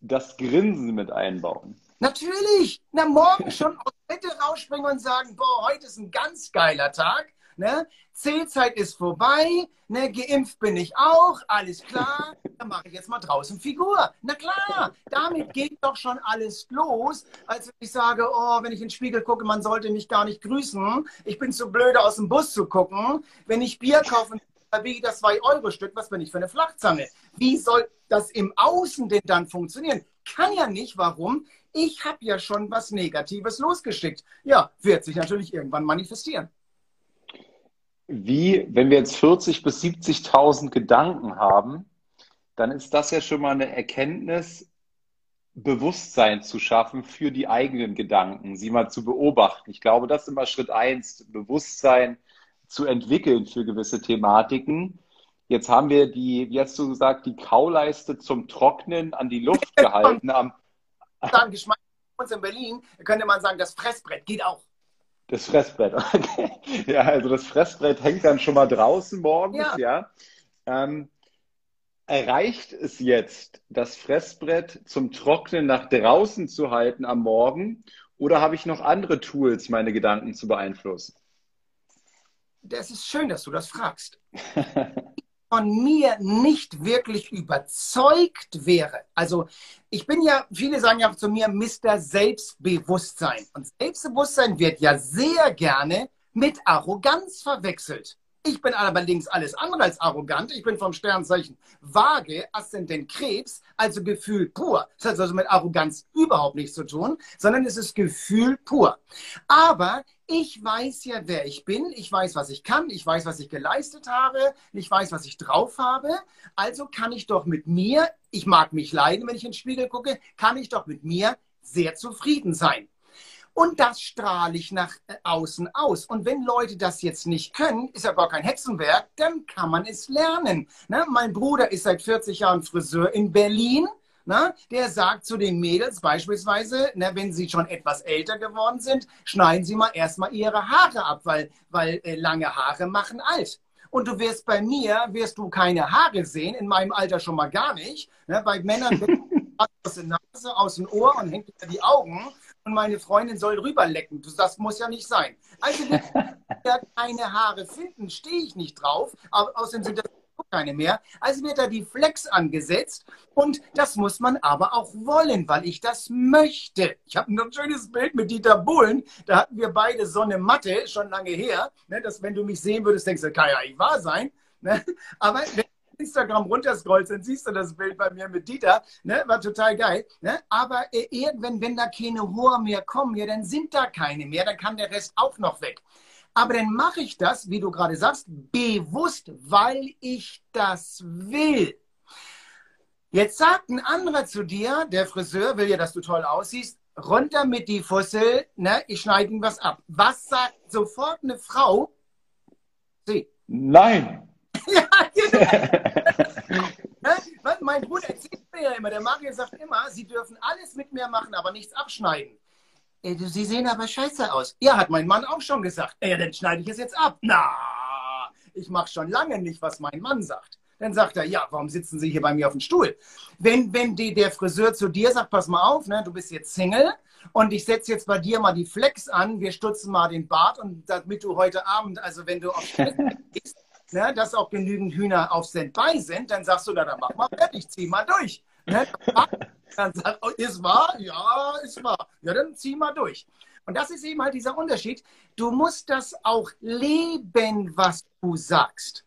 das Grinsen mit einbauen? Natürlich. Na, morgen schon aus Bett rausspringen und sagen, boah, heute ist ein ganz geiler Tag. Ne? Zählzeit ist vorbei, ne? geimpft bin ich auch, alles klar. *laughs* Dann mache ich jetzt mal draußen Figur. Na klar, damit geht doch schon alles los, als wenn ich sage, oh, wenn ich in den Spiegel gucke, man sollte mich gar nicht grüßen. Ich bin zu blöde, aus dem Bus zu gucken. Wenn ich Bier kaufe, da wiege das 2-Euro-Stück, was bin ich für eine Flachzange? Wie soll das im Außen denn dann funktionieren? Kann ja nicht, warum? Ich habe ja schon was Negatives losgeschickt. Ja, wird sich natürlich irgendwann manifestieren. Wie, wenn wir jetzt 40.000 bis 70.000 Gedanken haben, dann ist das ja schon mal eine Erkenntnis, Bewusstsein zu schaffen für die eigenen Gedanken, sie mal zu beobachten. Ich glaube, das ist immer Schritt eins, Bewusstsein zu entwickeln für gewisse Thematiken. Jetzt haben wir die, wie hast du gesagt, die Kauleiste zum Trocknen an die Luft gehalten. Am Geschmack uns in Berlin könnte man sagen, das Fressbrett geht auch. Das Fressbrett, *laughs* okay. Ja, also das Fressbrett hängt dann schon mal draußen morgens, ja. ja. Ähm, erreicht es jetzt, das Fressbrett zum Trocknen nach draußen zu halten am Morgen? Oder habe ich noch andere Tools, meine Gedanken zu beeinflussen? Das ist schön, dass du das fragst. *laughs* von mir nicht wirklich überzeugt wäre. Also ich bin ja, viele sagen ja zu mir Mr. Selbstbewusstsein. Und Selbstbewusstsein wird ja sehr gerne mit Arroganz verwechselt. Ich bin allerdings alles andere als arrogant. Ich bin vom Sternzeichen Waage, Aszendent Krebs, also Gefühl pur. Das hat also mit Arroganz überhaupt nichts zu tun, sondern es ist Gefühl pur. Aber ich weiß ja, wer ich bin. Ich weiß, was ich kann. Ich weiß, was ich geleistet habe. Ich weiß, was ich drauf habe. Also kann ich doch mit mir, ich mag mich leiden, wenn ich in den Spiegel gucke, kann ich doch mit mir sehr zufrieden sein. Und das strahle ich nach äh, außen aus. Und wenn Leute das jetzt nicht können, ist ja gar kein Hexenwerk, dann kann man es lernen. Ne? Mein Bruder ist seit 40 Jahren Friseur in Berlin. Na, der sagt zu den Mädels beispielsweise, na, wenn sie schon etwas älter geworden sind, schneiden sie mal erstmal ihre Haare ab, weil, weil äh, lange Haare machen alt. Und du wirst bei mir, wirst du keine Haare sehen, in meinem Alter schon mal gar nicht. Ne? Bei Männern *laughs* aus der Nase, aus dem Ohr und hängt über die Augen. und meine Freundin soll rüberlecken. Das muss ja nicht sein. Also, wenn *laughs* wir keine Haare finden, stehe ich nicht drauf. Aber außerdem sind das keine mehr. Also wird da die Flex angesetzt und das muss man aber auch wollen, weil ich das möchte. Ich habe ein schönes Bild mit Dieter Bohlen, da hatten wir beide so eine Matte, schon lange her, ne, dass wenn du mich sehen würdest, denkst du, kann ja nicht wahr sein. Ne? Aber wenn du Instagram runterscrollst, dann siehst du das Bild bei mir mit Dieter, ne? war total geil. Ne? Aber äh, irgendwann, wenn da keine Hohe mehr kommen, ja, dann sind da keine mehr, dann kann der Rest auch noch weg. Aber dann mache ich das, wie du gerade sagst, bewusst, weil ich das will. Jetzt sagt ein anderer zu dir, der Friseur will ja, dass du toll aussiehst, runter mit die Fussel, ne, ich schneide ihm was ab. Was sagt sofort eine Frau? Sie. Nein. *laughs* ja, genau. *laughs* mein Bruder erzählt mir ja immer, der Mario sagt immer, sie dürfen alles mit mir machen, aber nichts abschneiden. Sie sehen aber scheiße aus. Ja, hat mein Mann auch schon gesagt. Ja, dann schneide ich es jetzt ab. Na, ich mache schon lange nicht, was mein Mann sagt. Dann sagt er, ja, warum sitzen Sie hier bei mir auf dem Stuhl? Wenn, wenn die, der Friseur zu dir sagt, pass mal auf, ne, du bist jetzt Single und ich setze jetzt bei dir mal die Flex an, wir stutzen mal den Bart und damit du heute Abend, also wenn du auf *laughs* bist, ne, dass auch genügend Hühner auf Standby sind, dann sagst du, na, dann mach mal fertig, zieh mal durch. Ne? Dann sagt, oh, ist wahr? Ja, ist wahr. Ja, dann zieh mal durch. Und das ist eben halt dieser Unterschied. Du musst das auch leben, was du sagst.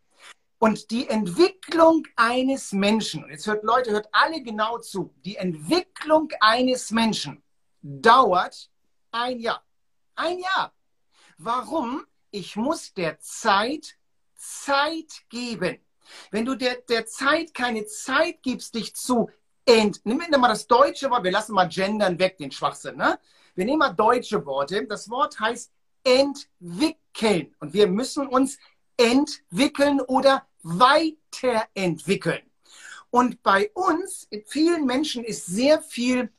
Und die Entwicklung eines Menschen, und jetzt hört Leute, hört alle genau zu, die Entwicklung eines Menschen dauert ein Jahr. Ein Jahr. Warum? Ich muss der Zeit Zeit geben. Wenn du der, der Zeit keine Zeit gibst, dich zu ent, nimm mal das deutsche Wort, wir lassen mal gendern weg, den Schwachsinn, ne? Wir nehmen mal deutsche Worte. Das Wort heißt entwickeln. Und wir müssen uns entwickeln oder weiterentwickeln. Und bei uns, vielen Menschen, ist sehr viel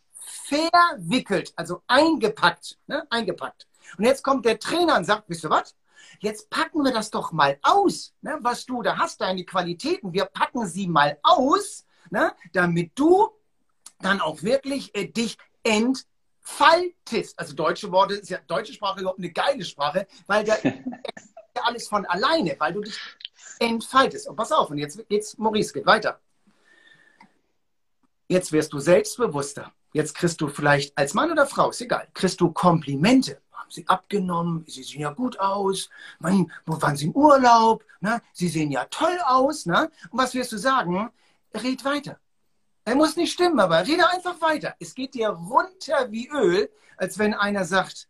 verwickelt, also eingepackt, ne? eingepackt. Und jetzt kommt der Trainer und sagt, wisst ihr was? Jetzt packen wir das doch mal aus, ne? was du da hast, deine Qualitäten. Wir packen sie mal aus ne? damit du dann auch wirklich äh, dich entfaltest. Also deutsche Worte ist ja deutsche Sprache überhaupt eine geile Sprache, weil da *laughs* alles von alleine, weil du dich entfaltest. Und pass auf, und jetzt geht's, Maurice, geht weiter. Jetzt wirst du selbstbewusster. Jetzt kriegst du vielleicht als Mann oder Frau, ist egal, kriegst du Komplimente. Haben sie abgenommen? Sie sehen ja gut aus. Mann, wo waren sie im Urlaub? Ne? Sie sehen ja toll aus. Ne? Und was wirst du sagen? Red weiter. Er muss nicht stimmen, aber rede einfach weiter. Es geht dir runter wie Öl, als wenn einer sagt,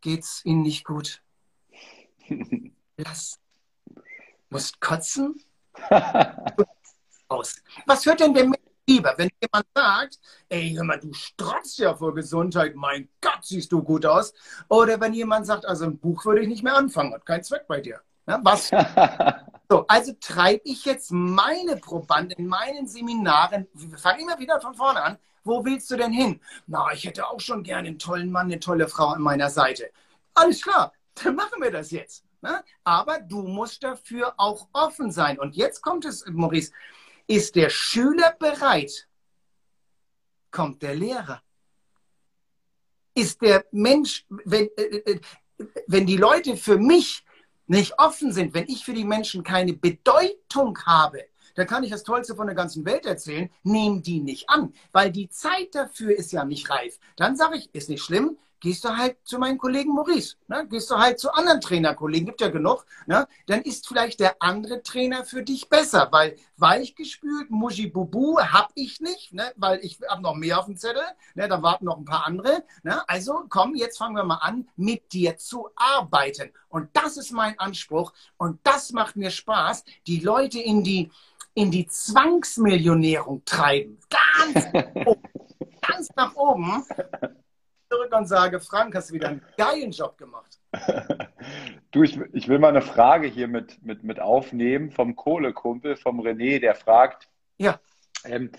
geht's Ihnen nicht gut? *laughs* Lass. Musst kotzen? *laughs* Aus. Was hört denn der Mensch lieber, wenn jemand sagt, ey, hör mal, du strotzt ja vor Gesundheit, mein Gott, siehst du gut aus. Oder wenn jemand sagt, also ein Buch würde ich nicht mehr anfangen, hat keinen Zweck bei dir. Ja, was? *laughs* so, also treibe ich jetzt meine Probanden in meinen Seminaren, wir fangen immer wieder von vorne an, wo willst du denn hin? Na, ich hätte auch schon gerne einen tollen Mann, eine tolle Frau an meiner Seite. Alles klar, *laughs* dann machen wir das jetzt. Ne? Aber du musst dafür auch offen sein. Und jetzt kommt es, Maurice, ist der Schüler bereit? Kommt der Lehrer? Ist der Mensch, wenn, äh, äh wenn die Leute für mich nicht offen sind, wenn ich für die Menschen keine Bedeutung habe, dann kann ich das Tollste von der ganzen Welt erzählen, nehmen die nicht an, weil die Zeit dafür ist ja nicht reif. Dann sage ich, ist nicht schlimm, gehst du halt zu meinem Kollegen Maurice, ne? gehst du halt zu anderen Trainerkollegen, gibt ja genug, ne? dann ist vielleicht der andere Trainer für dich besser, weil weichgespült, Mujibubu habe ich nicht, ne? weil ich habe noch mehr auf dem Zettel, ne? da warten noch ein paar andere. Ne? Also komm, jetzt fangen wir mal an, mit dir zu arbeiten. Und das ist mein Anspruch und das macht mir Spaß, die Leute in die, in die Zwangsmillionärung treiben. Ganz, *laughs* ganz nach oben zurück und sage, Frank, hast du wieder einen geilen Job gemacht. *laughs* du, ich, ich will mal eine Frage hier mit, mit, mit aufnehmen vom Kohlekumpel, vom René, der fragt, ja. Ähm,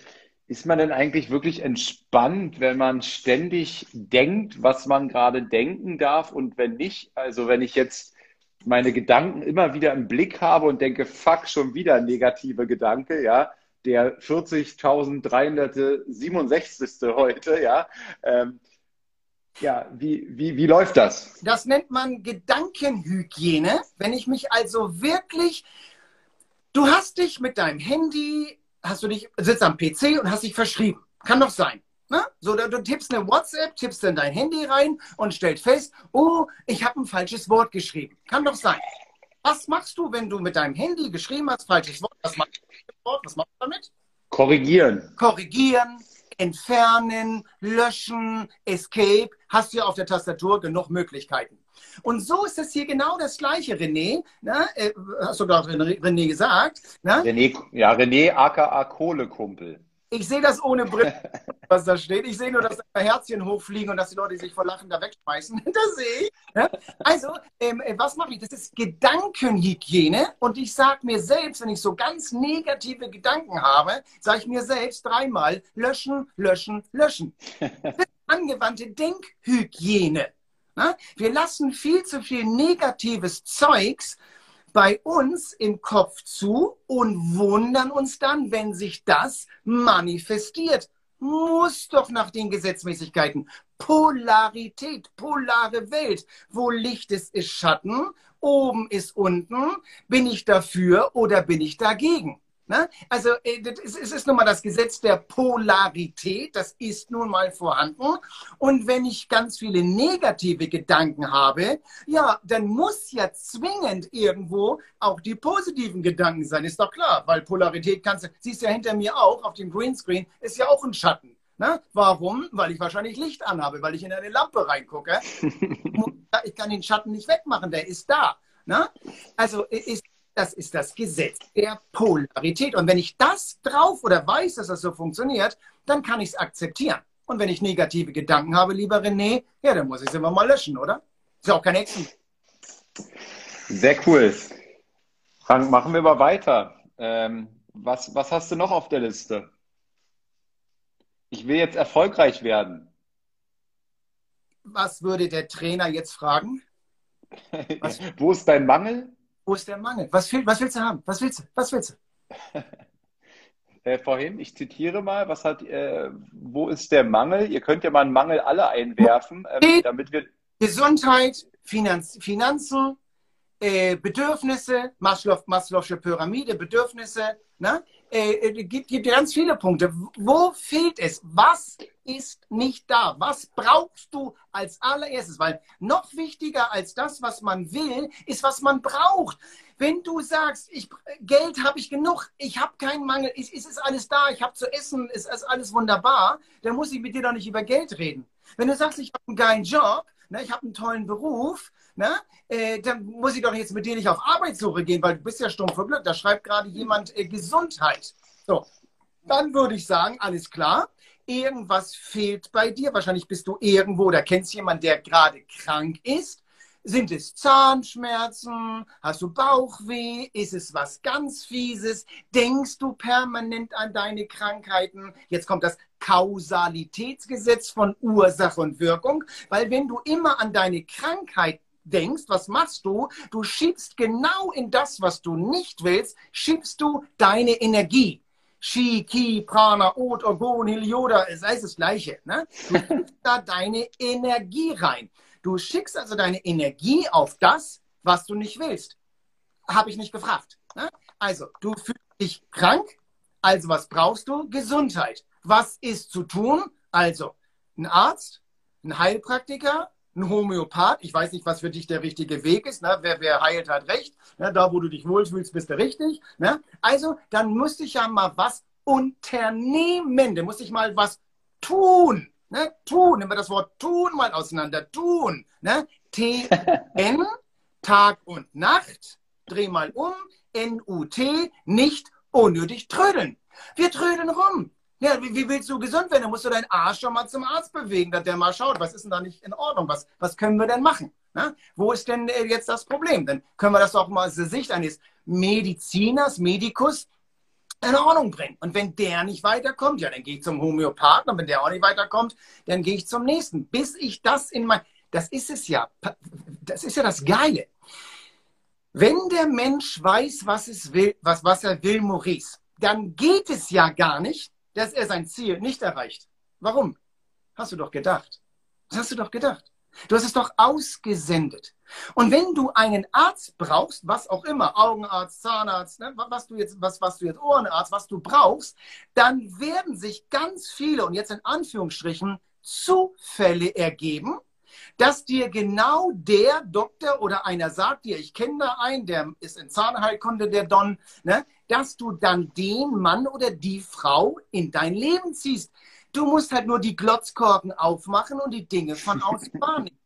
ist man denn eigentlich wirklich entspannt, wenn man ständig denkt, was man gerade denken darf und wenn nicht? Also wenn ich jetzt meine Gedanken immer wieder im Blick habe und denke, fuck, schon wieder negative Gedanke, ja, der 40.367. heute, ja, ähm, Ja, wie, wie, wie läuft das? Das nennt man Gedankenhygiene. Wenn ich mich also wirklich, du hast dich mit deinem Handy, hast du dich, sitzt am PC und hast dich verschrieben. Kann doch sein. Ne? So, du tippst eine WhatsApp, tippst dann dein Handy rein und stellst fest, oh, ich habe ein falsches Wort geschrieben. Kann doch sein. Was machst du, wenn du mit deinem Handy geschrieben hast, falsches Wort? Was machst du, Was machst du damit? Korrigieren. Korrigieren, entfernen, löschen, escape. Hast du ja auf der Tastatur genug Möglichkeiten. Und so ist das hier genau das Gleiche, René. Ne? äh, hast du gerade René gesagt? Ne? René, ja, René aka Kohlekumpel. Ich sehe das ohne Brille, *laughs* was da steht. Ich sehe nur, dass da Herzchen hochfliegen und dass die Leute sich vor Lachen da wegschmeißen. *laughs* Das sehe ich. Also, ähm, äh, was mache ich? Das ist Gedankenhygiene. Und ich sage mir selbst, wenn ich so ganz negative Gedanken habe, sage ich mir selbst dreimal löschen, löschen, löschen. *laughs* Das ist angewandte Denkhygiene. Na? Wir lassen viel zu viel negatives Zeugs bei uns im Kopf zu und wundern uns dann, wenn sich das manifestiert. Muss doch nach den Gesetzmäßigkeiten. Polarität, polare Welt. Wo Licht ist, ist Schatten. Oben ist unten. Bin ich dafür oder bin ich dagegen? Ne? Also äh, es ist nun mal das Gesetz der Polarität, das ist nun mal vorhanden. Und wenn ich ganz viele negative Gedanken habe, ja, dann muss ja zwingend irgendwo auch die positiven Gedanken sein, ist doch klar, weil Polarität kannst du, siehst ja hinter mir auch auf dem Greenscreen, ist ja auch ein Schatten. Ne? Warum? Weil ich wahrscheinlich Licht anhabe, weil ich in eine Lampe reingucke. *laughs* ich kann den Schatten nicht wegmachen, der ist da. Ne? Also ist das ist das Gesetz der Polarität. Und wenn ich das drauf oder weiß, dass das so funktioniert, dann kann ich es akzeptieren. Und wenn ich negative Gedanken habe, lieber René, ja, dann muss ich es immer mal löschen, oder? Ist ja auch kein Hexen. Sehr cool. Frank, machen wir mal weiter. Ähm, was, was hast du noch auf der Liste? Ich will jetzt erfolgreich werden. Was würde der Trainer jetzt fragen? *laughs* Wo ist dein Mangel? Wo ist der Mangel? Was, fehlt, was willst du haben? Was willst du? Was willst du? *laughs* äh, vorhin, ich zitiere mal, was hat, äh, wo ist der Mangel? Ihr könnt ja mal einen Mangel alle einwerfen, äh, damit wir. Gesundheit, Finanz, Finanzen, äh, Bedürfnisse, Maslow, Maslow'sche Pyramide, Bedürfnisse, ne? Äh, äh, gibt, gibt ganz viele Punkte. Wo fehlt es? Was ist nicht da? Was brauchst du als allererstes? Weil noch wichtiger als das, was man will, ist, was man braucht. Wenn du sagst, ich, Geld habe ich genug, ich habe keinen Mangel, es, es ist alles da, ich habe zu essen, es ist alles wunderbar, dann muss ich mit dir doch nicht über Geld reden. Wenn du sagst, ich habe einen geilen Job, ne, ich habe einen tollen Beruf, ne, äh, dann muss ich doch jetzt mit dir nicht auf Arbeitssuche gehen, weil du bist ja stumm verblüfft. Da schreibt gerade jemand äh, Gesundheit. So, dann würde ich sagen, alles klar, irgendwas fehlt bei dir. Wahrscheinlich bist du irgendwo oder kennst jemanden, der gerade krank ist. Sind es Zahnschmerzen? Hast du Bauchweh? Ist es was ganz Fieses? Denkst du permanent an deine Krankheiten? Jetzt kommt das Kausalitätsgesetz von Ursache und Wirkung, weil wenn du immer an deine Krankheit denkst, was machst du? Du schiebst genau in das, was du nicht willst, schiebst du deine Energie. Shi, Ki, Prana, Ot, Orgon, Hilioda, es ist das Gleiche. Ne? Du *laughs* schiebst da deine Energie rein. Du schickst also deine Energie auf das, was du nicht willst. Habe ich nicht gefragt. Ne? Also, du fühlst dich krank, also was brauchst du? Gesundheit. Was ist zu tun? Also, ein Arzt, ein Heilpraktiker, ein Homöopath. Ich weiß nicht, was für dich der richtige Weg ist. Ne? Wer, wer heilt, hat recht. Ne? Da, wo du dich wohlfühlst, bist du richtig. Ne? Also, dann müsste ich ja mal was unternehmen. Da muss ich mal was tun. Ne? Tun. Nehmen wir das Wort tun mal auseinander. Tun. Ne? T-N, *laughs* Tag und Nacht. Dreh mal um. N-U-T, nicht unnötig trödeln. Wir trödeln rum. Ja, wie, wie, willst du gesund werden? Dann musst du deinen Arsch schon mal zum Arzt bewegen, dass der mal schaut, was ist denn da nicht in Ordnung? Was, was können wir denn machen? Na? Wo ist denn äh, jetzt das Problem? Dann können wir das doch mal aus der Sicht eines Mediziners, Medikus, in Ordnung bringen. Und wenn der nicht weiterkommt, ja, dann gehe ich zum Homöopathen. Und wenn der auch nicht weiterkommt, dann gehe ich zum nächsten. Bis ich das in mein, das ist es ja, das ist ja das Geile. Wenn der Mensch weiß, was, es will, was, was er will, Maurice, dann geht es ja gar nicht, dass er sein Ziel nicht erreicht. Warum? Hast du doch gedacht. Das hast du doch gedacht. Du hast es doch ausgesendet. Und wenn du einen Arzt brauchst, was auch immer, Augenarzt, Zahnarzt, ne, was du jetzt, was, was du jetzt Ohrenarzt, was du brauchst, dann werden sich ganz viele und jetzt in Anführungsstrichen Zufälle ergeben, dass dir genau der Doktor oder einer sagt dir, ich kenne da einen, der ist in Zahnheilkunde, der Don, ne, dass du dann den Mann oder die Frau in dein Leben ziehst. Du musst halt nur die Glotzkorken aufmachen und die Dinge von außen *laughs* wahrnehmen.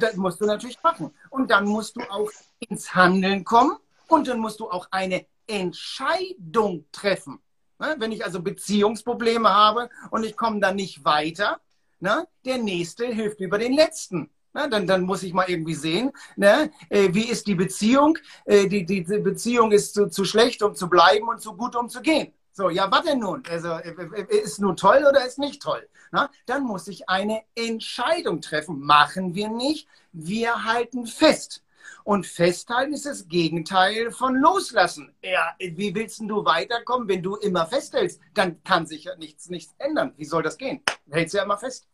Das musst du natürlich machen. Und dann musst du auch ins Handeln kommen und dann musst du auch eine Entscheidung treffen. Ne, wenn ich also Beziehungsprobleme habe und ich komme dann nicht weiter, ne, der Nächste hilft über den Letzten. Na, dann, dann muss ich mal irgendwie sehen, ne, äh, wie ist die Beziehung? Äh, die, die, die Beziehung ist zu, zu schlecht, um zu bleiben und zu gut, um zu gehen. So, ja, was denn nun? Also, äh, äh, ist nun toll oder ist nicht toll? Na, dann muss ich eine Entscheidung treffen. Machen wir nicht, wir halten fest. Und festhalten ist das Gegenteil von loslassen. Ja, wie willst du weiterkommen, wenn du immer festhältst? Dann kann sich ja nichts, nichts ändern. Wie soll das gehen? Du hältst ja immer fest.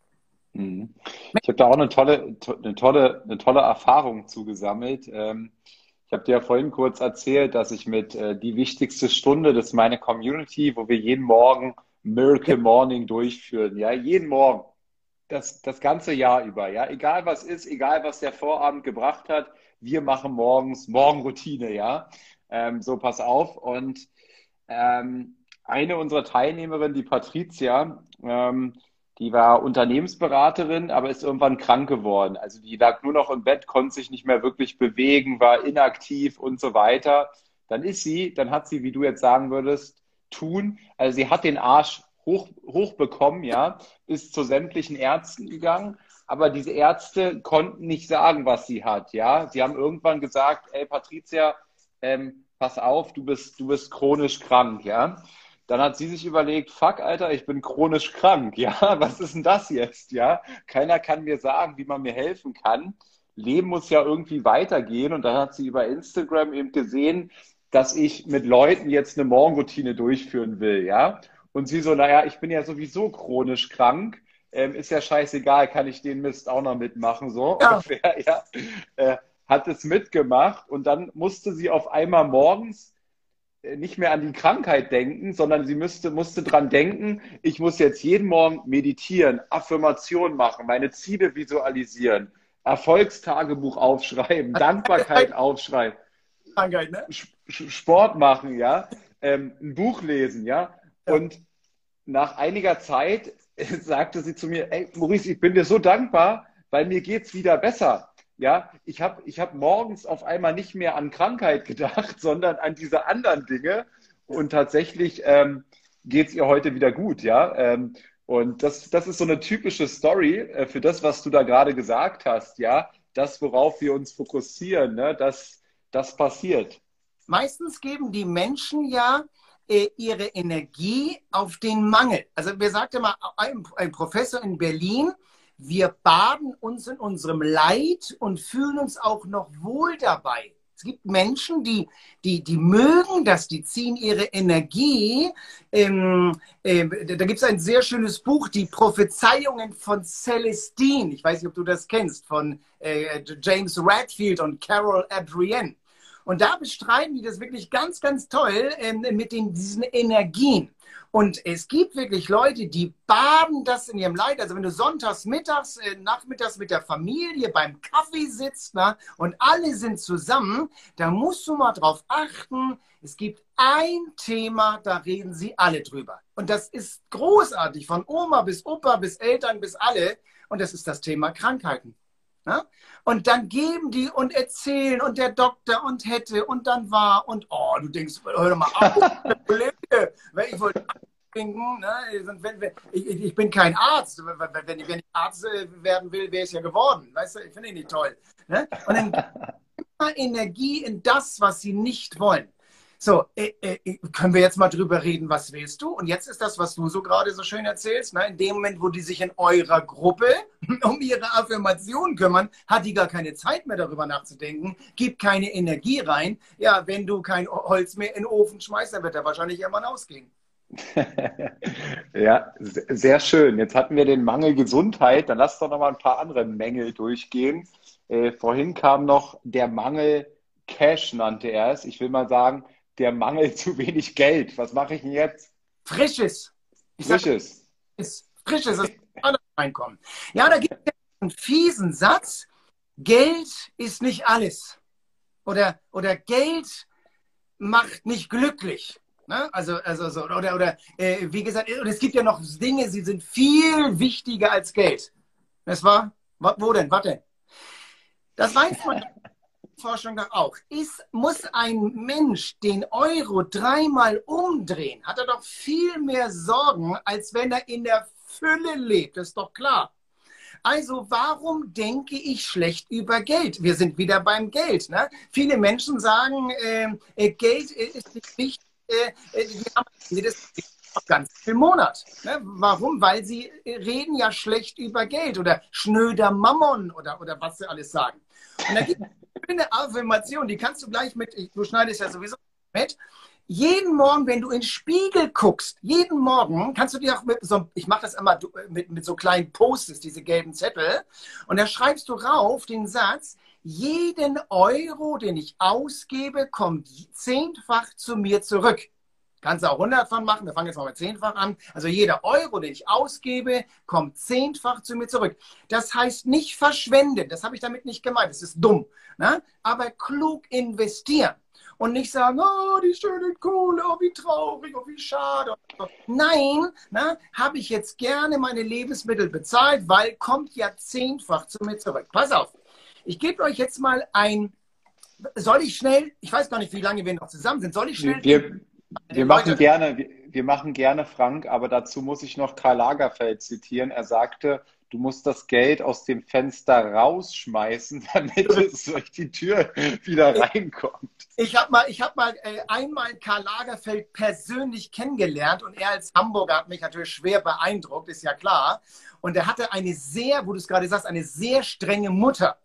Mhm. Ich habe da auch eine tolle, eine tolle, eine tolle Erfahrung zugesammelt. Ähm, ich habe dir ja vorhin kurz erzählt, dass ich mit äh, die wichtigste Stunde, das ist meine Community, wo wir jeden Morgen Miracle Morning durchführen. Ja, jeden Morgen. Das, das ganze Jahr über. Ja, egal was ist, egal was der Vorabend gebracht hat, wir machen morgens Morgenroutine. Ja, ähm, so pass auf. Und ähm, eine unserer Teilnehmerinnen, die Patricia, ähm, die war Unternehmensberaterin, aber ist irgendwann krank geworden. Also die lag nur noch im Bett, konnte sich nicht mehr wirklich bewegen, war inaktiv und so weiter. Dann ist sie, dann hat sie, wie du jetzt sagen würdest, tun. Also sie hat den Arsch hoch, hoch bekommen, ja, ist zu sämtlichen Ärzten gegangen. Aber diese Ärzte konnten nicht sagen, was sie hat, ja. Sie haben irgendwann gesagt, ey Patricia, ähm, pass auf, du bist, du bist chronisch krank, ja. Dann hat sie sich überlegt, fuck, Alter, ich bin chronisch krank. Ja, *laughs* was ist denn das jetzt? Ja, keiner kann mir sagen, wie man mir helfen kann. Leben muss ja irgendwie weitergehen. Und dann hat sie über Instagram eben gesehen, dass ich mit Leuten jetzt eine Morgenroutine durchführen will. Ja, und sie so, naja, ich bin ja sowieso chronisch krank. Ähm, ist ja scheißegal, kann ich den Mist auch noch mitmachen, so ja. ungefähr, *laughs* ja. Äh, hat es mitgemacht und dann musste sie auf einmal morgens nicht mehr an die Krankheit denken, sondern sie müsste, musste dran denken, ich muss jetzt jeden Morgen meditieren, Affirmation machen, meine Ziele visualisieren, Erfolgstagebuch aufschreiben, *laughs* Dankbarkeit aufschreiben, Krankheit, ne? Sport machen, ja, ähm, ein Buch lesen, ja. Und nach einiger Zeit *laughs* sagte sie zu mir, ey, Maurice, ich bin dir so dankbar, weil mir geht's wieder besser. Ja, ich habe ich hab morgens auf einmal nicht mehr an Krankheit gedacht, *laughs* sondern an diese anderen Dinge. Und tatsächlich ähm, geht es ihr heute wieder gut, ja. Ähm, und das, das ist so eine typische Story äh, für das, was du da gerade gesagt hast, ja. Das, worauf wir uns fokussieren, ne? das, das passiert. Meistens geben die Menschen ja äh, ihre Energie auf den Mangel. Also mir sagte mal ein, ein Professor in Berlin, wir baden uns in unserem Leid und fühlen uns auch noch wohl dabei. Es gibt Menschen, die, die, die mögen das, die ziehen ihre Energie. Ähm, äh, da gibt es ein sehr schönes Buch, die Prophezeiungen von Celestine. Ich weiß nicht, ob du das kennst, von äh, James Radfield und Carol Adrienne. Und da bestreiten die das wirklich ganz, ganz toll äh, mit den, diesen Energien. Und es gibt wirklich Leute, die baden das in ihrem Leid. Also wenn du sonntags, mittags, äh, nachmittags mit der Familie beim Kaffee sitzt na, und alle sind zusammen, da musst du mal drauf achten. Es gibt ein Thema, da reden sie alle drüber. Und das ist großartig, von Oma bis Opa bis Eltern bis alle. Und das ist das Thema Krankheiten. Ja? Und dann geben die und erzählen und der Doktor und hätte und dann war und oh, du denkst, hör doch mal auf, *laughs* ich wollte trinken, ne? ich, ich, bin kein Arzt. Wenn ich, wenn ich Arzt äh, werden will, wäre ich ja geworden. Weißt du, ich finde ihn nicht toll. Ne? Und dann *laughs* immer Energie in das, was sie nicht wollen. So, äh, äh, können wir jetzt mal drüber reden, was willst du? Und jetzt ist das, was du so gerade so schön erzählst, ne? in dem Moment, wo die sich in eurer Gruppe *laughs* um ihre Affirmation kümmern, hat die gar keine Zeit mehr darüber nachzudenken, gibt keine Energie rein. Ja, wenn du kein Holz mehr in den Ofen schmeißt, dann wird er wahrscheinlich irgendwann ausgehen. *laughs* ja, sehr schön. Jetzt hatten wir den Mangel Gesundheit. Dann lass doch noch mal ein paar andere Mängel durchgehen. Äh, vorhin kam noch der Mangel Cash, nannte er es. Ich will mal sagen, der Mangel *laughs* zu wenig Geld. Was mache ich denn jetzt? Frisches. Ich Frisches. Sag, frisches Einkommen. Ja, da gibt es einen fiesen Satz. Geld ist nicht alles. Oder, oder Geld macht nicht glücklich. Ne? Also, also so, oder, oder äh, wie gesagt, und es gibt ja noch Dinge, sie sind viel wichtiger als Geld. Das war, wo denn, was denn? Das weiß man *laughs* Forschung doch auch. Ist, muss ein Mensch den Euro dreimal umdrehen, hat er doch viel mehr Sorgen, als wenn er in der Fülle lebt. Das ist doch klar. Also warum denke ich schlecht über Geld? Wir sind wieder beim Geld. Ne? Viele Menschen sagen, ähm, äh, Geld ist nicht wichtig. Äh, äh, ganz viel Monat. Ne? Warum? Weil sie reden ja schlecht über Geld oder schnöder Mammon oder, oder was sie alles sagen. Und da gibt es eine Affirmation, die kannst du gleich mit, du schneidest ja sowieso mit, jeden Morgen, wenn du in den Spiegel guckst, jeden Morgen kannst du dir auch mit so, ich mache das immer mit, mit so kleinen Posts, diese gelben Zettel, und da schreibst du rauf den Satz, jeden Euro, den ich ausgebe, kommt zehnfach zu mir zurück. Kannst du auch 100 von machen, wir fangen jetzt mal mit zehnfach an. Also jeder Euro, den ich ausgebe, kommt zehnfach zu mir zurück. Das heißt nicht verschwenden, das habe ich damit nicht gemeint, das ist dumm. Ne? Aber klug investieren und nicht sagen, oh, die schöne Kohle, oh, wie traurig, oh, wie schade. Nein, ne, habe ich jetzt gerne meine Lebensmittel bezahlt, weil kommt ja zehnfach zu mir zurück. Pass auf, ich gebe euch jetzt mal ein, soll ich schnell, ich weiß gar nicht, wie lange wir noch zusammen sind, soll ich schnell... Wir, wir machen gerne, wir, wir machen gerne, Frank, aber dazu muss ich noch Karl Lagerfeld zitieren. Er sagte, du musst das Geld aus dem Fenster rausschmeißen, *laughs* damit es durch die Tür wieder reinkommt. Ich habe mal, ich hab mal äh, einmal Karl Lagerfeld persönlich kennengelernt und er als Hamburger hat mich natürlich schwer beeindruckt, ist ja klar. Und er hatte eine sehr, wo du es gerade sagst, eine sehr strenge Mutter.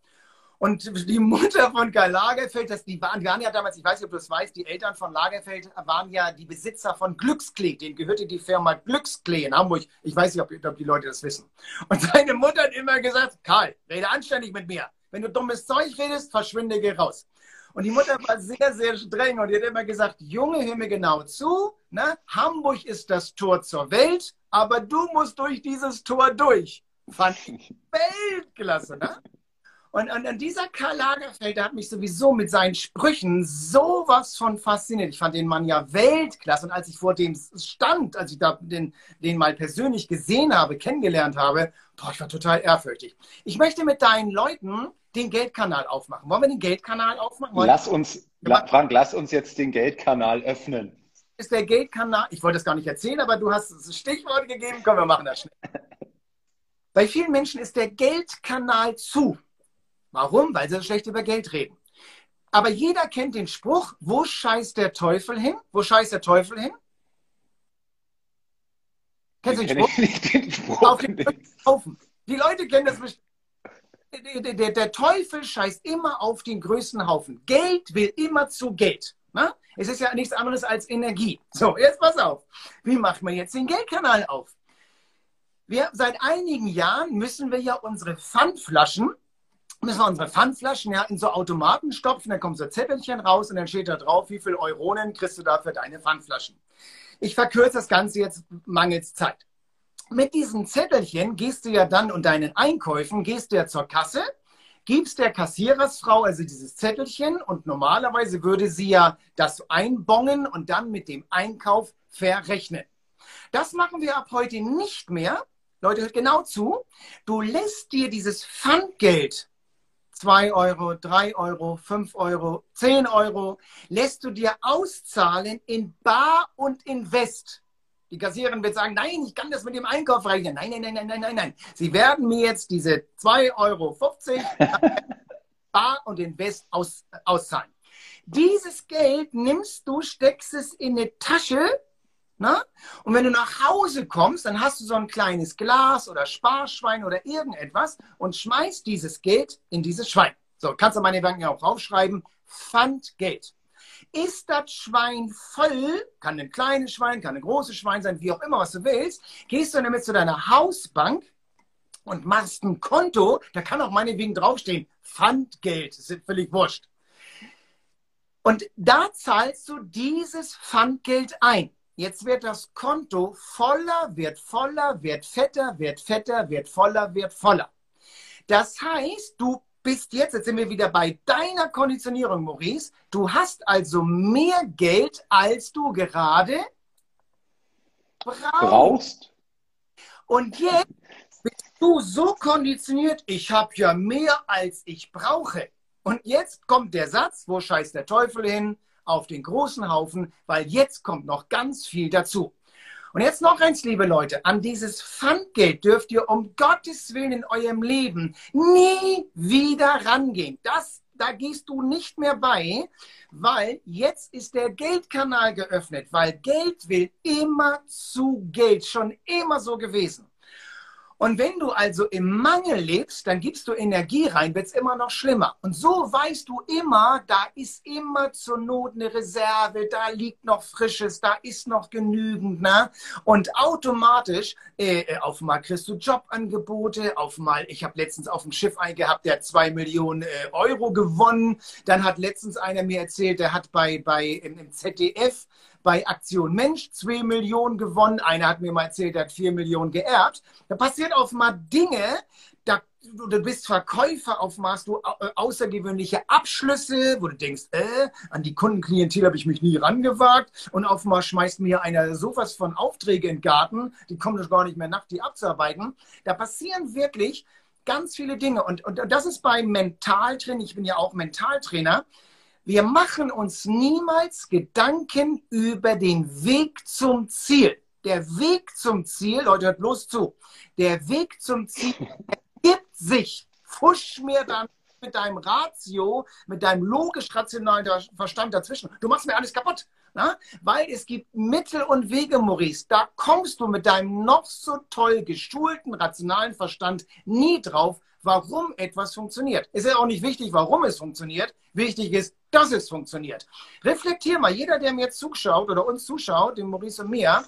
Und die Mutter von Karl Lagerfeld, das, die, waren, waren ja damals, ich weiß nicht, ob du das weißt, die Eltern von Lagerfeld waren ja die Besitzer von Glücksklee. Denen gehörte die Firma Glücksklee in Hamburg. Ich weiß nicht, ob, ob die Leute das wissen. Und seine Mutter hat immer gesagt, Karl, rede anständig mit mir. Wenn du dummes Zeug redest, verschwinde, geh raus. Und die Mutter war sehr, sehr streng und die hat immer gesagt, Junge, hör mir genau zu. Ne? Hamburg ist das Tor zur Welt, aber du musst durch dieses Tor durch. Fand ich *laughs* Weltklasse, ne? Und, und, und dieser Karl Lagerfeld, der hat mich sowieso mit seinen Sprüchen sowas von fasziniert. Ich fand den Mann ja Weltklasse. Und als ich vor dem stand, als ich da den, den mal persönlich gesehen habe, kennengelernt habe, boah, ich war total ehrfürchtig. Ich möchte mit deinen Leuten den Geldkanal aufmachen. Wollen wir den Geldkanal aufmachen? Lass uns, Frank, lass uns jetzt den Geldkanal öffnen. Ist der Geldkanal, ich wollte das gar nicht erzählen, aber du hast das Stichwort gegeben. Komm, wir machen das schnell. *laughs* Bei vielen Menschen ist der Geldkanal zu. Warum? Weil sie schlecht über Geld reden. Aber jeder kennt den Spruch, wo scheißt der Teufel hin? Wo scheißt der Teufel hin? Kennst du den Spruch? Den Spruch Auf den Haufen. Die Leute kennen das bestimmt. Der, der, der, Teufel scheißt immer auf den größten Haufen. Geld will immer zu Geld. Na? Es ist ja nichts anderes als Energie. So, jetzt pass auf. Wie macht man jetzt den Geldkanal auf? Wir, seit einigen Jahren müssen wir ja unsere Pfandflaschen müssen wir unsere Pfandflaschen ja in so Automaten stopfen, dann kommt so Zettelchen raus und dann steht da drauf, wie viel Euronen kriegst du da für deine Pfandflaschen. Ich verkürze das Ganze jetzt mangels Zeit. Mit diesem Zettelchen gehst du ja dann und deinen Einkäufen, gehst du ja zur Kasse, gibst der Kassierersfrau also dieses Zettelchen und normalerweise würde sie ja das einbongen und dann mit dem Einkauf verrechnen. Das machen wir ab heute nicht mehr. Leute, hört genau zu. Du lässt dir dieses Pfandgeld 2 Euro, 3 Euro, 5 Euro, 10 Euro, lässt du dir auszahlen in Bar und in West. Die Kassiererin wird sagen, nein, ich kann das mit dem Einkauf rechnen. Nein, nein, nein, nein, nein, nein, nein. Sie werden mir jetzt diese 2,50 Euro *laughs* Bar und in West aus, auszahlen. Dieses Geld nimmst du, steckst es in eine Tasche Ne? Und wenn du nach Hause kommst, dann hast du so ein kleines Glas oder Sparschwein oder irgendetwas und schmeißt dieses Geld in dieses Schwein. So, kannst du meine Gedanken auch draufschreiben. Pfandgeld. Ist das Schwein voll, kann ein kleines Schwein, kann ein großes Schwein sein, wie auch immer, was du willst, gehst du damit zu deiner Hausbank und machst ein Konto, da kann auch meinetwegen draufstehen, Pfandgeld, das ist völlig wurscht. Und da zahlst du dieses Pfandgeld ein. Jetzt wird das Konto voller, wird voller, wird fetter, wird fetter, wird voller, wird voller. Das heißt, du bist jetzt, jetzt sind wir wieder bei deiner Konditionierung, Maurice. Du hast also mehr Geld, als du gerade brauchst. brauchst. Und jetzt bist du so konditioniert, ich habe ja mehr, als ich brauche. Und jetzt kommt der Satz, wo scheißt der Teufel hin? Auf den großen Haufen, weil jetzt kommt noch ganz viel dazu. Und jetzt noch eins, liebe Leute, an dieses Pfandgeld dürft ihr um Gottes Willen in eurem Leben nie wieder rangehen. Das, da gehst du nicht mehr bei, weil jetzt ist der Geldkanal geöffnet, weil Geld will immer zu Geld, schon immer so gewesen. Und wenn du also im Mangel lebst, dann gibst du Energie rein, wird es immer noch schlimmer. Und so weißt du immer, da ist immer zur Not eine Reserve, da liegt noch Frisches, da ist noch genügend. Ne? Und automatisch, äh, äh auf einmal kriegst du Jobangebote, auf einmal, ich habe letztens auf dem Schiff einen gehabt, der hat zwei Millionen äh, Euro gewonnen. Dann hat letztens einer mir erzählt, der hat bei, bei im, im ZDF bei Aktion Mensch 2 Millionen gewonnen. Einer hat mir mal erzählt, er hat 4 Millionen geerbt. Da passiert auf mal Dinge, da, du bist Verkäufer, auf mal hast du äh, außergewöhnliche Abschlüsse, wo du denkst, äh, an die Kundenklientel habe ich mich nie rangewagt. Und auf mal schmeißt mir einer sowas von Aufträge in den Garten, die kommen doch gar nicht mehr nach, die abzuarbeiten. Da passieren wirklich ganz viele Dinge. Und, und das ist beim Mentaltraining, ich bin ja auch Mentaltrainer, wir machen uns niemals Gedanken über den Weg zum Ziel. Der Weg zum Ziel, Leute, hört bloß zu, der Weg zum Ziel *laughs* ergibt sich. Fusch mir dann mit deinem Ratio, mit deinem logisch-rationalen Verstand dazwischen. Du machst mir alles kaputt. Na? Weil es gibt Mittel und Wege, Maurice. Da kommst du mit deinem noch so toll geschulten, rationalen Verstand nie drauf, warum etwas funktioniert. Es ist ja auch nicht wichtig, warum es funktioniert. Wichtig ist, dass es funktioniert. Reflektier mal, jeder, der mir zuschaut oder uns zuschaut, dem Maurice und mir,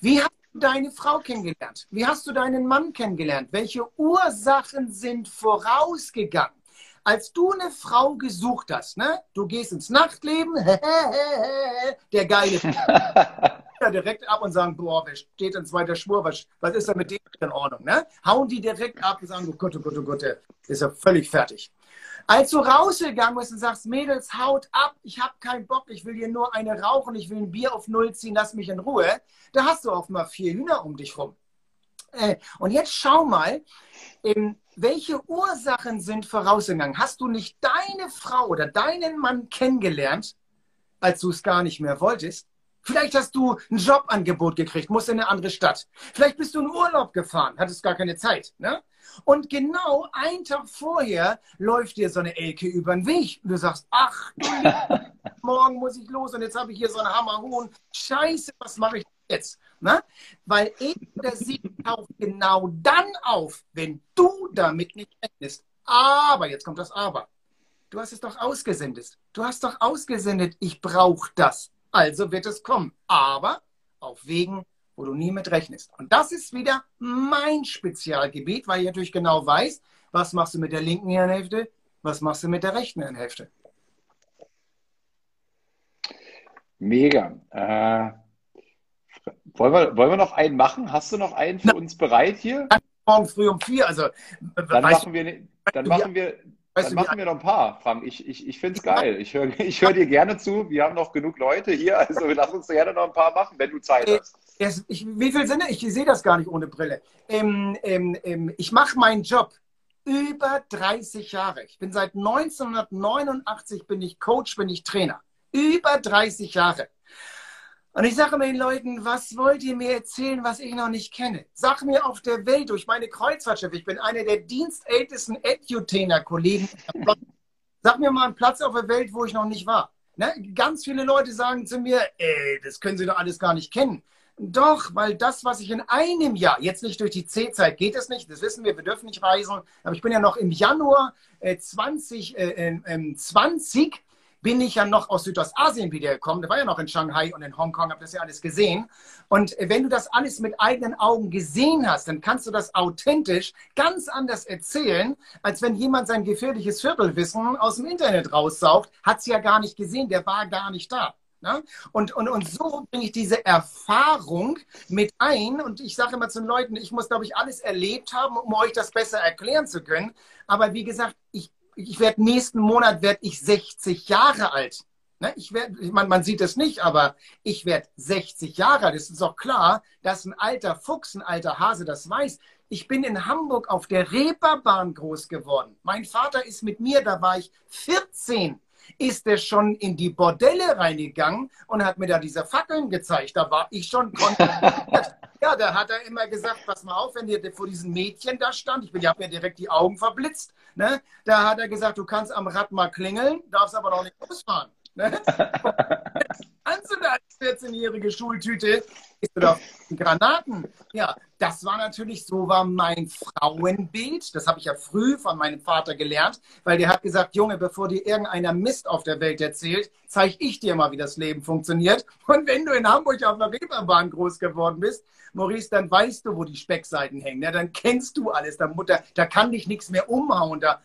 wie hast du deine Frau kennengelernt? Wie hast du deinen Mann kennengelernt? Welche Ursachen sind vorausgegangen? Als du eine Frau gesucht hast, ne? du gehst ins Nachtleben, *laughs* der geile *laughs* ja direkt ab und sagen, boah, wer steht in zweiter Spur, was, was ist da mit dem in Ordnung? Ne? Hauen die direkt ab und sagen, oh Gott, oh Gott, oh Gott, ist ja völlig fertig. Als du rausgegangen bist und sagst, Mädels, haut ab, ich habe keinen Bock, ich will hier nur eine rauchen, ich will ein Bier auf Null ziehen, lass mich in Ruhe, da hast du auch mal vier Hühner um dich rum. Äh, und jetzt schau mal, welche Ursachen sind vorausgegangen? Hast du nicht deine Frau oder deinen Mann kennengelernt, als du es gar nicht mehr wolltest? Vielleicht hast du ein Jobangebot gekriegt, musst in eine andere Stadt. Vielleicht bist du in Urlaub gefahren, hattest gar keine Zeit. Ne? Und genau einen Tag vorher läuft dir so eine Elke über den Weg. Und du sagst, ach, *laughs* morgen muss ich los und jetzt habe ich hier so einen Hammerhuhn. Scheiße, was mache ich jetzt? Ne? Weil er oder sie taucht genau dann auf, wenn du damit nicht rechnest. Aber, jetzt kommt das Aber. Du hast es doch ausgesendet. Du hast doch ausgesendet, ich brauche das also wird es kommen. Aber auf Wegen, wo du nie mit rechnest. Und das ist wieder mein Spezialgebiet, weil ich natürlich genau weiß, was machst du mit der linken Hirnhälfte, was machst du mit der rechten Hirnhälfte. Mega. Äh, wollen, wir, wollen wir noch einen machen? Hast du noch einen für Na, uns bereit hier? Morgen früh um vier. Also, dann machen wir, dann machen wir Weißt Dann du, machen wir noch ein paar, Frank. Ich, ich, ich finde es geil. Ich höre ich hör dir gerne zu. Wir haben noch genug Leute hier. Also lass uns gerne noch ein paar machen, wenn du Zeit äh, hast. Ich, wie viel sind Ich sehe das gar nicht ohne Brille. Ähm, ähm, ähm, ich mache meinen Job über 30 Jahre. Ich bin seit 1989 bin ich Coach, bin ich Trainer. Über 30 Jahre. Und ich sage den Leuten, was wollt ihr mir erzählen, was ich noch nicht kenne? Sag mir auf der Welt durch meine Kreuzfahrtschiffe, ich bin einer der dienstältesten Edutainer-Kollegen. Sag mir mal einen Platz auf der Welt, wo ich noch nicht war. Ne? Ganz viele Leute sagen zu mir, ey, das können sie doch alles gar nicht kennen. Doch, weil das, was ich in einem Jahr, jetzt nicht durch die C-Zeit geht es nicht, das wissen wir, wir dürfen nicht reisen, aber ich bin ja noch im Januar äh, 2020 äh, äh, bin ich ja noch aus Südostasien wiedergekommen. Da war ja noch in Shanghai und in Hongkong, habe das ja alles gesehen. Und wenn du das alles mit eigenen Augen gesehen hast, dann kannst du das authentisch ganz anders erzählen, als wenn jemand sein gefährliches Viertelwissen aus dem Internet raussaugt. Hat es ja gar nicht gesehen, der war gar nicht da. Ne? Und, und, und so bringe ich diese Erfahrung mit ein. Und ich sage immer zu den Leuten, ich muss, glaube ich, alles erlebt haben, um euch das besser erklären zu können. Aber wie gesagt, ich, ich werde nächsten Monat werde ich 60 Jahre alt. Ne? Ich werd, man, man sieht es nicht, aber ich werde 60 Jahre alt. Es ist auch klar, dass ein alter Fuchs, ein alter Hase das weiß. Ich bin in Hamburg auf der Reeperbahn groß geworden. Mein Vater ist mit mir, da war ich 14 ist er schon in die Bordelle reingegangen und hat mir da diese Fackeln gezeigt. Da war ich schon *laughs* Ja, da hat er immer gesagt, pass mal auf, wenn ihr vor diesem Mädchen da stand, ich, ich habe mir direkt die Augen verblitzt, ne? da hat er gesagt, du kannst am Rad mal klingeln, darfst aber noch nicht losfahren. Ne? *laughs* Kannst du da als 14-jährige Schultüte, ist du da Granaten? Ja, das war natürlich, so war mein Frauenbild. Das habe ich ja früh von meinem Vater gelernt, weil der hat gesagt, Junge, bevor dir irgendeiner Mist auf der Welt erzählt, zeige ich dir mal, wie das Leben funktioniert. Und wenn du in Hamburg auf der Reeperbahn groß geworden bist, Maurice, dann weißt du, wo die Speckseiten hängen. Ja, dann kennst du alles. Da, da, da kann dich nichts mehr umhauen. Da,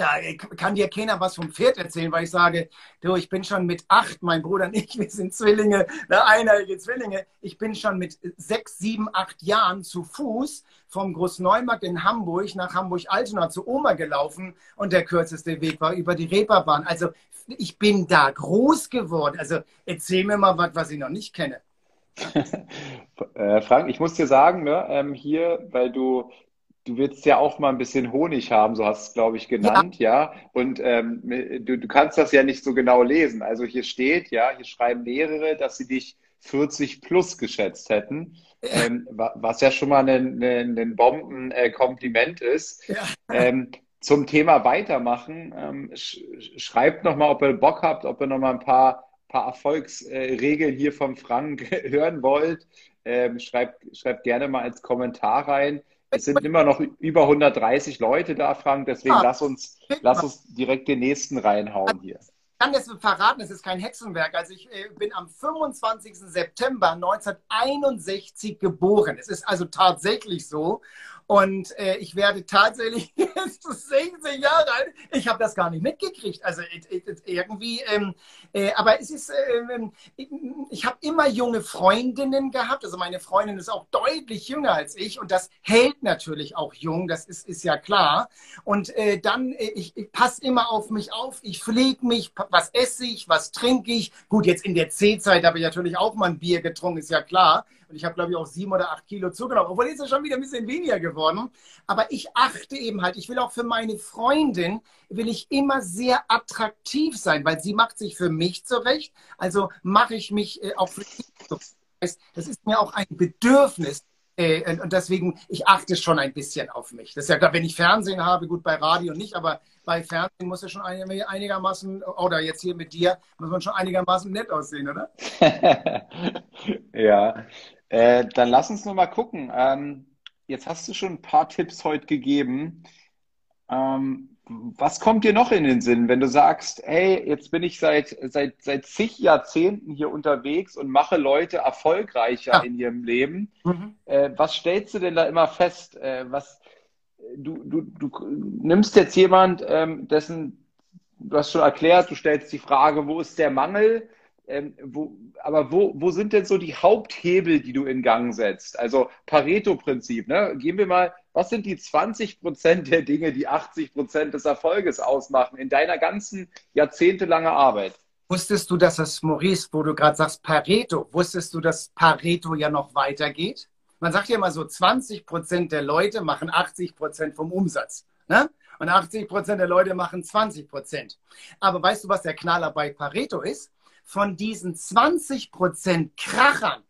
da kann dir keiner was vom Pferd erzählen, weil ich sage, du, ich bin schon mit acht, mein Bruder und ich, *laughs* wir sind Zwillinge, ne, einjährige Zwillinge. Ich bin schon mit sechs, sieben, acht Jahren zu Fuß vom Großneumarkt in Hamburg nach Hamburg-Altona zu Oma gelaufen und der kürzeste Weg war über die Reeperbahn. Also ich bin da groß geworden. Also erzähl mir mal was, was ich noch nicht kenne. *laughs* Äh, Frank, ich muss dir sagen, ne, ähm, hier, weil du du willst ja auch mal ein bisschen Honig haben, so hast du es, glaube ich, genannt, ja. ja? Und ähm, du, du kannst das ja nicht so genau lesen. Also hier steht, ja, hier schreiben mehrere, dass sie dich 40 plus geschätzt hätten. Ähm, *laughs* was ja schon mal ein, ein, ein Bombenkompliment ist. Ja. Ähm, zum Thema weitermachen, ähm, sch schreibt nochmal, ob ihr Bock habt, ob ihr nochmal ein paar, paar Erfolgsregeln hier vom Frank *laughs* hören wollt. Ähm, schreibt, schreibt gerne mal als Kommentar rein. Es sind immer noch über 130 Leute da, Frank. Deswegen ja. lass, uns, lass uns direkt den nächsten reinhauen hier. Ich kann das verraten, es ist kein Hexenwerk. Also ich äh, bin am 25. September 1961 geboren. Es ist also tatsächlich so. Und äh, ich werde tatsächlich *laughs* jetzt 16 Jahre alt. Ich habe das gar nicht mitgekriegt. Also irgendwie, ähm, äh, aber es ist, äh, ich habe immer junge Freundinnen gehabt. Also meine Freundin ist auch deutlich jünger als ich und das hält natürlich auch jung. Das ist, ist ja klar. Und äh, dann, äh, ich, ich passe immer auf mich auf. Ich pflege mich. Was esse ich? Was trinke ich? Gut, jetzt in der C-Zeit habe ich natürlich auch mal ein Bier getrunken, ist ja klar. Und ich habe, glaube ich, auch sieben oder acht Kilo zugenommen. Obwohl jetzt ist schon wieder ein bisschen weniger geworden. Aber ich achte eben halt, ich will auch für meine Freundin, will ich immer sehr attraktiv sein, weil sie macht sich für mich zurecht. Also mache ich mich äh, auch für sie zurecht. Das ist mir auch ein Bedürfnis, äh, und deswegen, ich achte schon ein bisschen auf mich. Das ist ja klar, wenn ich Fernsehen habe, gut bei Radio nicht, aber bei Fernsehen muss ja schon einigermaßen, oder jetzt hier mit dir, muss man schon einigermaßen nett aussehen, oder? *laughs* ja, äh, dann lass uns noch mal gucken. Ähm, jetzt hast du schon ein paar Tipps heute gegeben. Ähm, was kommt dir noch in den Sinn, wenn du sagst, hey, jetzt bin ich seit, seit, seit zig Jahrzehnten hier unterwegs und mache Leute erfolgreicher ja. in ihrem Leben? Mhm. Äh, was stellst du denn da immer fest? Äh, was, du, du, du nimmst jetzt jemand, ähm, dessen, du hast schon erklärt, du stellst die Frage, wo ist der Mangel? Ähm, wo, aber wo, wo sind denn so die Haupthebel, die du in Gang setzt? Also Pareto-Prinzip, ne? Gehen wir mal, was sind die 20 Prozent der Dinge, die 80 Prozent des Erfolges ausmachen in deiner ganzen jahrzehntelangen Arbeit? Wusstest du, dass das, Maurice, wo du gerade sagst Pareto, wusstest du, dass Pareto ja noch weitergeht? Man sagt ja immer so, 20 Prozent der Leute machen 80 Prozent vom Umsatz. Ne? Und 80 Prozent der Leute machen 20 Prozent. Aber weißt du, was der Knaller bei Pareto ist? Von diesen 20% Krachern,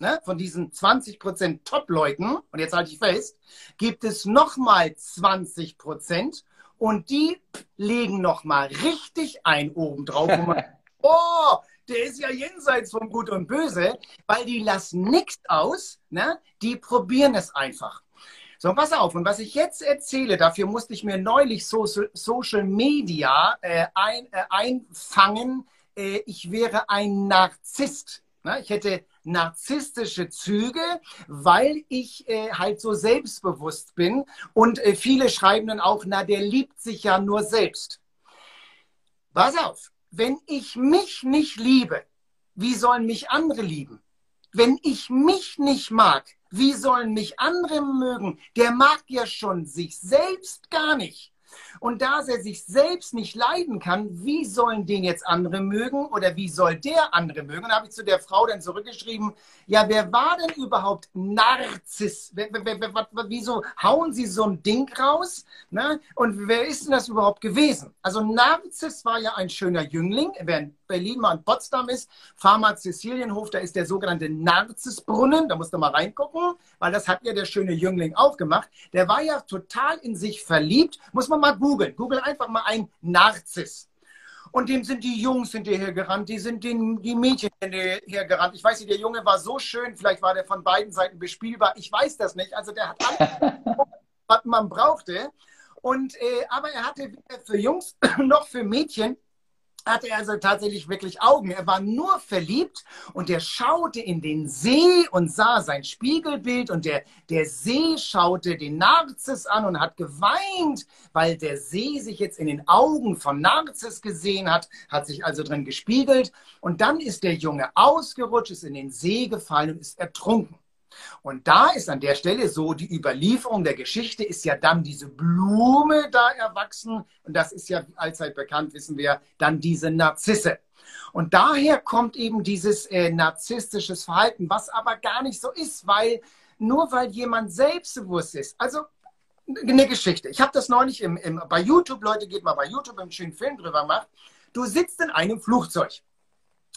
ne, von diesen 20% Top-Leuten, und jetzt halte ich fest, gibt es nochmal 20% und die legen nochmal richtig ein oben drauf. *laughs* oh, der ist ja jenseits von Gut und Böse, weil die lassen nichts aus, ne? die probieren es einfach. So, pass auf. Und was ich jetzt erzähle, dafür musste ich mir neulich Social, Social Media äh, ein, äh, einfangen. Äh, ich wäre ein Narzisst. Ne? Ich hätte narzisstische Züge, weil ich äh, halt so selbstbewusst bin. Und äh, viele schreiben dann auch, na, der liebt sich ja nur selbst. Pass auf, wenn ich mich nicht liebe, wie sollen mich andere lieben? Wenn ich mich nicht mag, wie sollen mich andere mögen? Der mag ja schon sich selbst gar nicht. Und da er sich selbst nicht leiden kann, wie sollen den jetzt andere mögen oder wie soll der andere mögen? Und habe ich zu der Frau dann zurückgeschrieben, ja, wer war denn überhaupt wer, wieso hauen Sie so ein Ding raus? Ne? Und wer ist denn das überhaupt gewesen? Also Narziss war ja ein schöner Jüngling. Wer in Berlin mal in Potsdam ist, Pharma Cäcilienhof, da ist der sogenannte Narzissbrunnen. Da musst du mal reingucken, weil das hat ja der schöne Jüngling aufgemacht. Der war ja total in sich verliebt. Muss man mal googeln. Google einfach mal ein Narziss. Und dem sind die Jungs hinterher gerannt, die sind den, die Mädchen hinterher gerannt. Ich weiß nicht, der Junge war so schön, vielleicht war der von beiden Seiten bespielbar. Ich weiß das nicht. Also der hat alles, *laughs* was man brauchte. Und, äh, aber er hatte weder für Jungs *clears throat* noch für Mädchen hatte er also tatsächlich wirklich Augen. Er war nur verliebt und er schaute in den See und sah sein Spiegelbild und der, der See schaute den Narzis an und hat geweint, weil der See sich jetzt in den Augen von Narzis gesehen hat, hat sich also drin gespiegelt und dann ist der Junge ausgerutscht, ist in den See gefallen und ist ertrunken. Und da ist an der Stelle so, die Überlieferung der Geschichte ist ja dann diese Blume da erwachsen. Und das ist ja allzeit bekannt, wissen wir, dann diese Narzisse. Und daher kommt eben dieses äh, narzisstisches Verhalten, was aber gar nicht so ist, weil nur weil jemand selbstbewusst ist, also eine Geschichte. Ich habe das neulich im, im, bei YouTube, Leute, geht mal bei YouTube einen schönen Film drüber gemacht. Du sitzt in einem Flugzeug.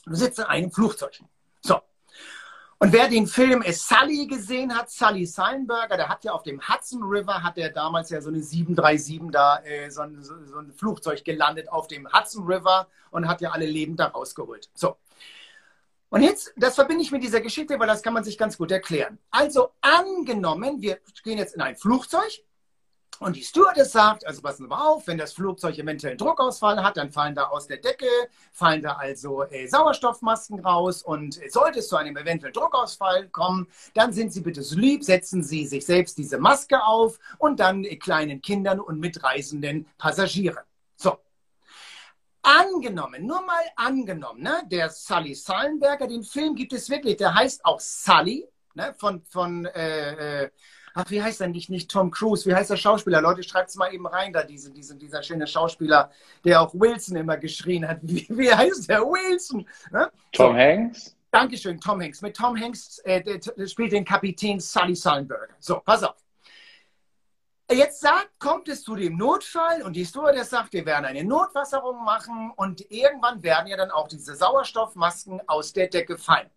Du sitzt in einem Flugzeug. So, und wer den Film Sully gesehen hat, Sully Seinberger, der hat ja auf dem Hudson River, hat er damals ja so eine 737 da, äh, so, ein, so, so, ein, Flugzeug gelandet auf dem Hudson River und hat ja alle lebend da rausgeholt. So. Und jetzt, das verbinde ich mit dieser Geschichte, weil das kann man sich ganz gut erklären. Also angenommen, wir gehen jetzt in ein Flugzeug und die Stewardess sagt, also passen Sie mal auf, wenn das Flugzeug eventuell einen Druckausfall hat, dann fallen da aus der Decke, fallen da also äh, Sauerstoffmasken raus und sollte es zu einem eventuellen Druckausfall kommen, dann sind Sie bitte so lieb, setzen Sie sich selbst diese Maske auf und dann äh, kleinen Kindern und mitreisenden Passagieren. So. Angenommen, nur mal angenommen, ne, der Sully Sullenberger, den Film gibt es wirklich, der heißt auch Sully, ne, von, von äh, äh ach, wie heißt er nicht, nicht Tom Cruise, wie heißt der Schauspieler? Leute, schreibt es mal eben rein, da diesen, diesen, dieser schöne Schauspieler, der auch Wilson immer geschrien hat. *laughs* Wie, wie heißt der? Wilson. Ne? Tom so. Hanks? Dankeschön, Tom Hanks. Mit Tom Hanks äh, spielt den Kapitän Sully Sullenberger. So, pass auf. Jetzt sagt, kommt es zu dem Notfall und die Stewardess sagt, wir werden eine Notwasserung machen und irgendwann werden ja dann auch diese Sauerstoffmasken aus der Decke fallen.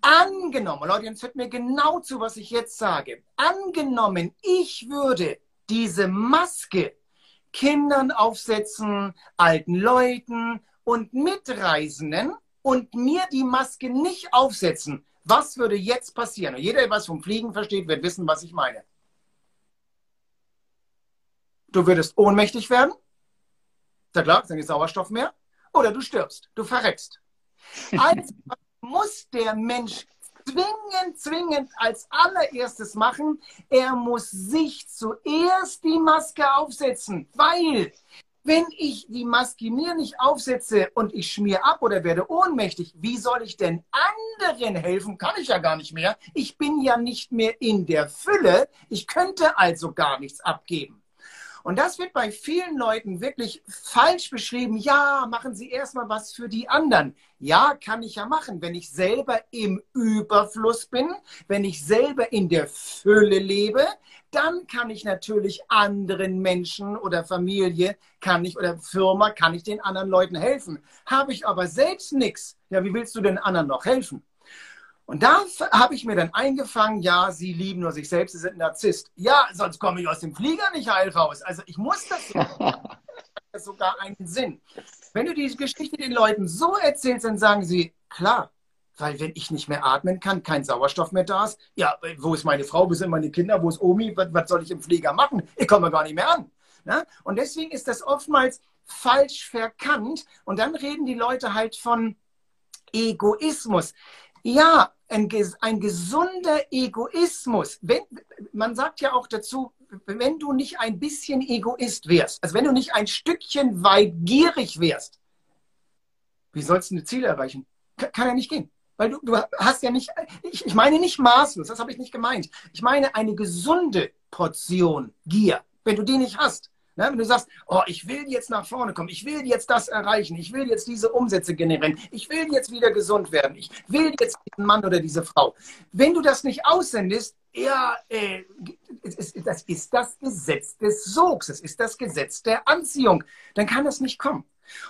Angenommen, Leute, jetzt hört mir genau zu, was ich jetzt sage. Angenommen, ich würde diese Maske Kindern aufsetzen, alten Leuten und Mitreisenden und mir die Maske nicht aufsetzen. Was würde jetzt passieren? Und jeder, der was vom Fliegen versteht, wird wissen, was ich meine. Du würdest ohnmächtig werden. Ist ja klar, ist ja nicht Sauerstoff mehr. Oder du stirbst, du verreckst. *laughs* Also, muss der Mensch zwingend, zwingend als allererstes machen. Er muss sich zuerst die Maske aufsetzen, weil wenn ich die Maske mir nicht aufsetze und ich schmier ab oder werde ohnmächtig, wie soll ich denn anderen helfen? Kann ich ja gar nicht mehr. Ich bin ja nicht mehr in der Fülle. Ich könnte also gar nichts abgeben. Und das wird bei vielen Leuten wirklich falsch beschrieben. Ja, machen Sie erstmal was für die anderen. Ja, kann ich ja machen, wenn ich selber im Überfluss bin, wenn ich selber in der Fülle lebe, dann kann ich natürlich anderen Menschen oder Familie, kann ich oder Firma, kann ich den anderen Leuten helfen. Habe ich aber selbst nichts, ja, wie willst du den anderen noch helfen? Und da habe ich mir dann eingefangen, ja, sie lieben nur sich selbst, sie sind Narzisst. Ja, sonst komme ich aus dem Flieger nicht heil raus. Also ich muss das, *laughs* das sogar einen Sinn. Wenn du die Geschichte den Leuten so erzählst, dann sagen sie, klar, Weil wenn ich nicht mehr atmen kann, kein Sauerstoff mehr da ist, ja, wo ist meine Frau, wo sind meine Kinder, wo ist Omi, was, was soll ich im Flieger machen? Ich komme gar nicht mehr an. Ne? Und deswegen ist das oftmals falsch verkannt. Und dann reden die Leute halt von Egoismus. Ja, ein, ein gesunder Egoismus. Wenn, man sagt ja auch dazu, wenn du nicht ein bisschen Egoist wärst, also wenn du nicht ein Stückchen weit gierig wärst, wie sollst du ein Ziel erreichen? Kann, kann ja nicht gehen. Weil du, du hast ja nicht, ich, ich meine nicht maßlos, das habe ich nicht gemeint. Ich meine eine gesunde Portion Gier. Wenn du die nicht hast, Ne? Wenn du sagst, oh, ich will jetzt nach vorne kommen, ich will jetzt das erreichen, ich will jetzt diese Umsätze generieren, ich will jetzt wieder gesund werden, ich will jetzt diesen Mann oder diese Frau. Wenn du das nicht aussendest, ja, äh, das ist das Gesetz des Sogs, es ist das Gesetz der Anziehung, dann kann das nicht kommen.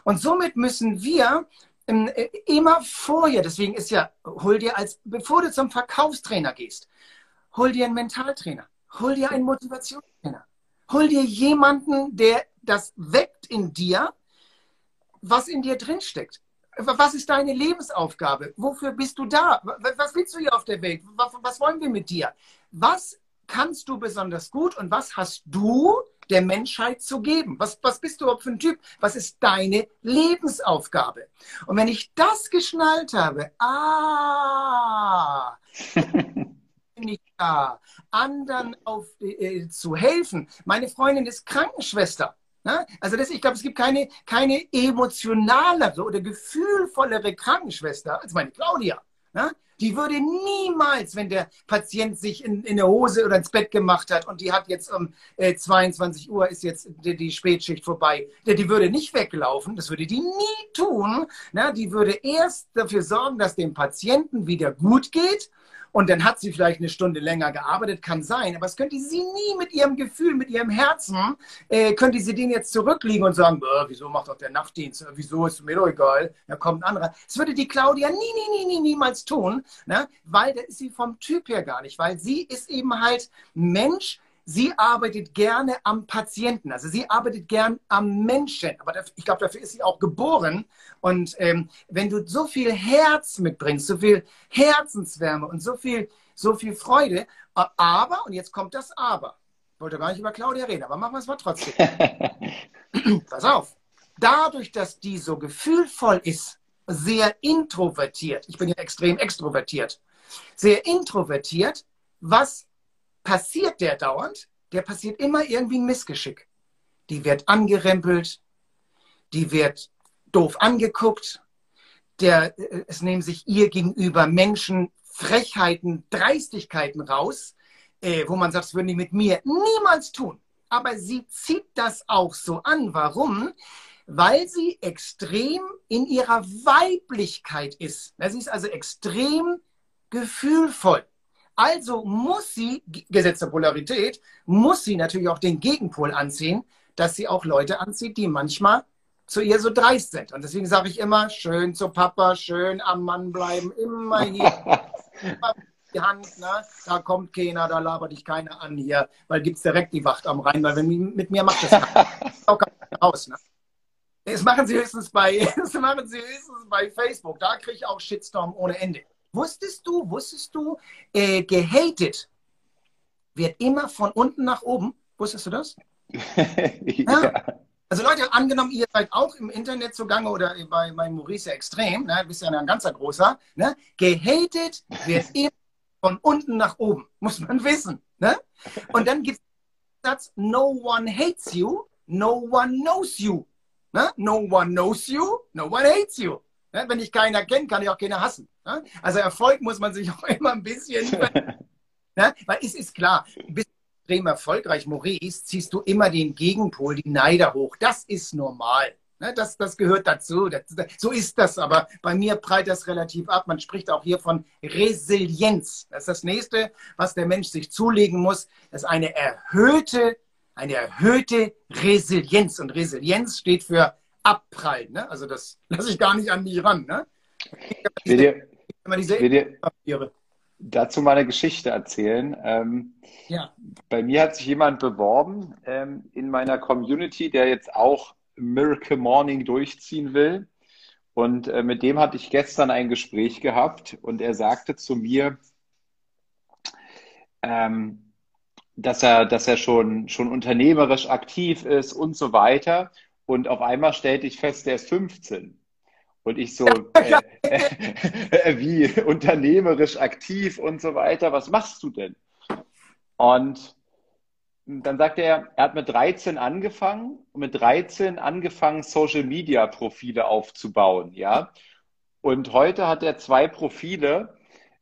Und somit müssen wir ähm, äh, immer vorher, deswegen ist ja, hol dir als, bevor du zum Verkaufstrainer gehst, hol dir einen Mentaltrainer, hol dir einen Motivationstrainer Hol dir jemanden, der das weckt in dir, was in dir drinsteckt. Was ist deine Lebensaufgabe? Wofür bist du da? Was willst du hier auf der Welt? Was wollen wir mit dir? Was kannst du besonders gut und was hast du der Menschheit zu geben? Was, was bist du überhaupt für ein Typ? Was ist deine Lebensaufgabe? Und wenn ich das geschnallt habe, ah, *laughs* nicht da, anderen auf, äh, zu helfen. Meine Freundin ist Krankenschwester. Ne? Also das, ich glaube, es gibt keine, keine emotionalere oder gefühlvollere Krankenschwester als meine Claudia. Ne? Die würde niemals, wenn der Patient sich in, in der Hose oder ins Bett gemacht hat und die hat jetzt um äh, 22 Uhr ist jetzt die, die Spätschicht vorbei, die, die, würde nicht weglaufen, das würde die nie tun. Ne? Die würde erst dafür sorgen, dass dem Patienten wieder gut geht und dann hat sie vielleicht eine Stunde länger gearbeitet, kann sein. Aber es könnte sie nie mit ihrem Gefühl, mit ihrem Herzen, äh, könnte sie den jetzt zurückliegen und sagen, wieso macht doch der Nachtdienst? Wieso ist mir doch egal? Da kommt ein anderer. Das würde die Claudia nie, nie, nie, nie, niemals tun, ne? weil da ist sie vom Typ her gar nicht. Weil sie ist eben halt Mensch, sie arbeitet gerne am Patienten, also sie arbeitet gern am Menschen. Aber ich glaube, dafür ist sie auch geboren. Und ähm, wenn du so viel Herz mitbringst, so viel Herzenswärme und so viel, so viel Freude, aber, und jetzt kommt das Aber. Ich wollte gar nicht über Claudia reden, aber machen wir es mal trotzdem. *laughs* Pass auf. Dadurch, dass die so gefühlvoll ist, sehr introvertiert, ich bin ja extrem extrovertiert, sehr introvertiert, was passiert der dauernd? Der passiert immer irgendwie ein Missgeschick. Die wird angerempelt, die wird doof angeguckt, der, äh, es nehmen sich ihr gegenüber Menschen Frechheiten, Dreistigkeiten raus, äh, wo man sagt, das würden die mit mir niemals tun. Aber sie zieht das auch so an. Warum? Weil sie extrem in ihrer Weiblichkeit ist. Sie ist also extrem gefühlvoll. Also muss sie, Gesetz der Polarität, muss sie natürlich auch den Gegenpol anziehen, dass sie auch Leute anzieht, die manchmal zu ihr so dreist sind. Und deswegen sage ich immer, schön zu Papa, schön am Mann bleiben, immer hier. *laughs* die Hand, ne? da kommt keiner, da labert dich keiner an hier, weil gibt es direkt die Wacht am Rhein, weil wenn mit mir macht das auch *laughs* raus. Ne? Das machen sie höchstens bei, *laughs* das machen sie höchstens bei Facebook. Da kriege ich auch Shitstorm ohne Ende. Wusstest du, wusstest du, äh, gehatet wird immer von unten nach oben. Wusstest du das? *laughs* ja. ja. Also Leute, angenommen, ihr seid auch im Internet zugange oder bei, bei Maurice Extrem, ne, bist ja ein ganzer großer, ne? gehatet wird *laughs* immer von unten nach oben, muss man wissen. Ne? Und dann gibt es den Satz, no one hates you, no one knows you. Ne? No one knows you, no one hates you. Ne? Wenn ich keiner kenne, kann ich auch keiner hassen. Ne? Also Erfolg muss man sich *laughs* auch immer ein bisschen. *laughs* ne? Weil es ist klar, du bist extrem erfolgreich, Maurice, ziehst du immer den Gegenpol, die Neider hoch. Das ist normal. Das, das gehört dazu. Das, so ist das. Aber bei mir prallt das relativ ab. Man spricht auch hier von Resilienz. Das ist das nächste, was der Mensch sich zulegen muss. Das ist eine erhöhte, eine erhöhte Resilienz. Und Resilienz steht für abprallen. Ne? Also das lasse ich gar nicht an mich ran. Ne? Ich will dir, will dir dazu mal eine Geschichte erzählen. Ähm, ja. Bei mir hat sich jemand beworben ähm, in meiner Community, der jetzt auch Miracle Morning durchziehen will. Und äh, mit dem hatte ich gestern ein Gespräch gehabt und er sagte zu mir, ähm, dass er, dass er schon, schon unternehmerisch aktiv ist und so weiter. Und auf einmal stellte ich fest, er ist 15. Und ich so, *laughs* äh, äh, wie unternehmerisch aktiv und so weiter, was machst du denn? Und dann sagte er, er hat mit 13 angefangen, mit 13 angefangen, Social Media Profile aufzubauen, ja. Und heute hat er zwei Profile,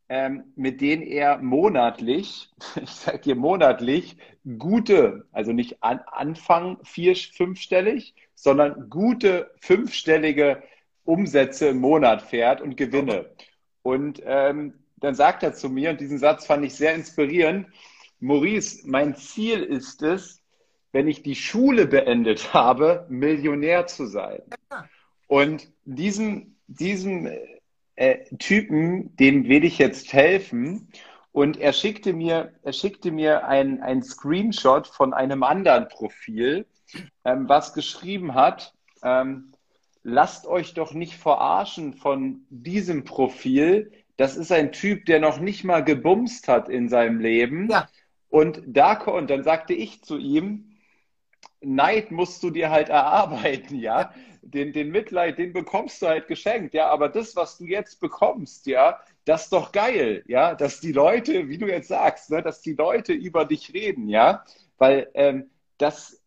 ähm, mit denen er monatlich, *laughs* ich sage dir monatlich, gute, also nicht an, Anfang vier, fünfstellig, sondern gute fünfstellige Umsätze im Monat fährt und Gewinne. Und ähm, dann sagt er zu mir, und diesen Satz fand ich sehr inspirierend, Maurice, mein Ziel ist es, wenn ich die Schule beendet *laughs* habe, Millionär zu sein. Und diesem, diesem äh, Typen, dem will ich jetzt helfen. Und er schickte mir, er schickte mir ein, ein Screenshot von einem anderen Profil, ähm, was geschrieben hat, ähm, lasst euch doch nicht verarschen von diesem Profil. Das ist ein Typ, der noch nicht mal gebumst hat in seinem Leben. Ja. Und da, und dann sagte ich zu ihm, Neid musst du dir halt erarbeiten, ja. Den, den Mitleid, den bekommst du halt geschenkt, ja. Aber das, was du jetzt bekommst, ja, das ist doch geil, ja. Dass die Leute, wie du jetzt sagst, ne, dass die Leute über dich reden, ja. Weil ähm, dass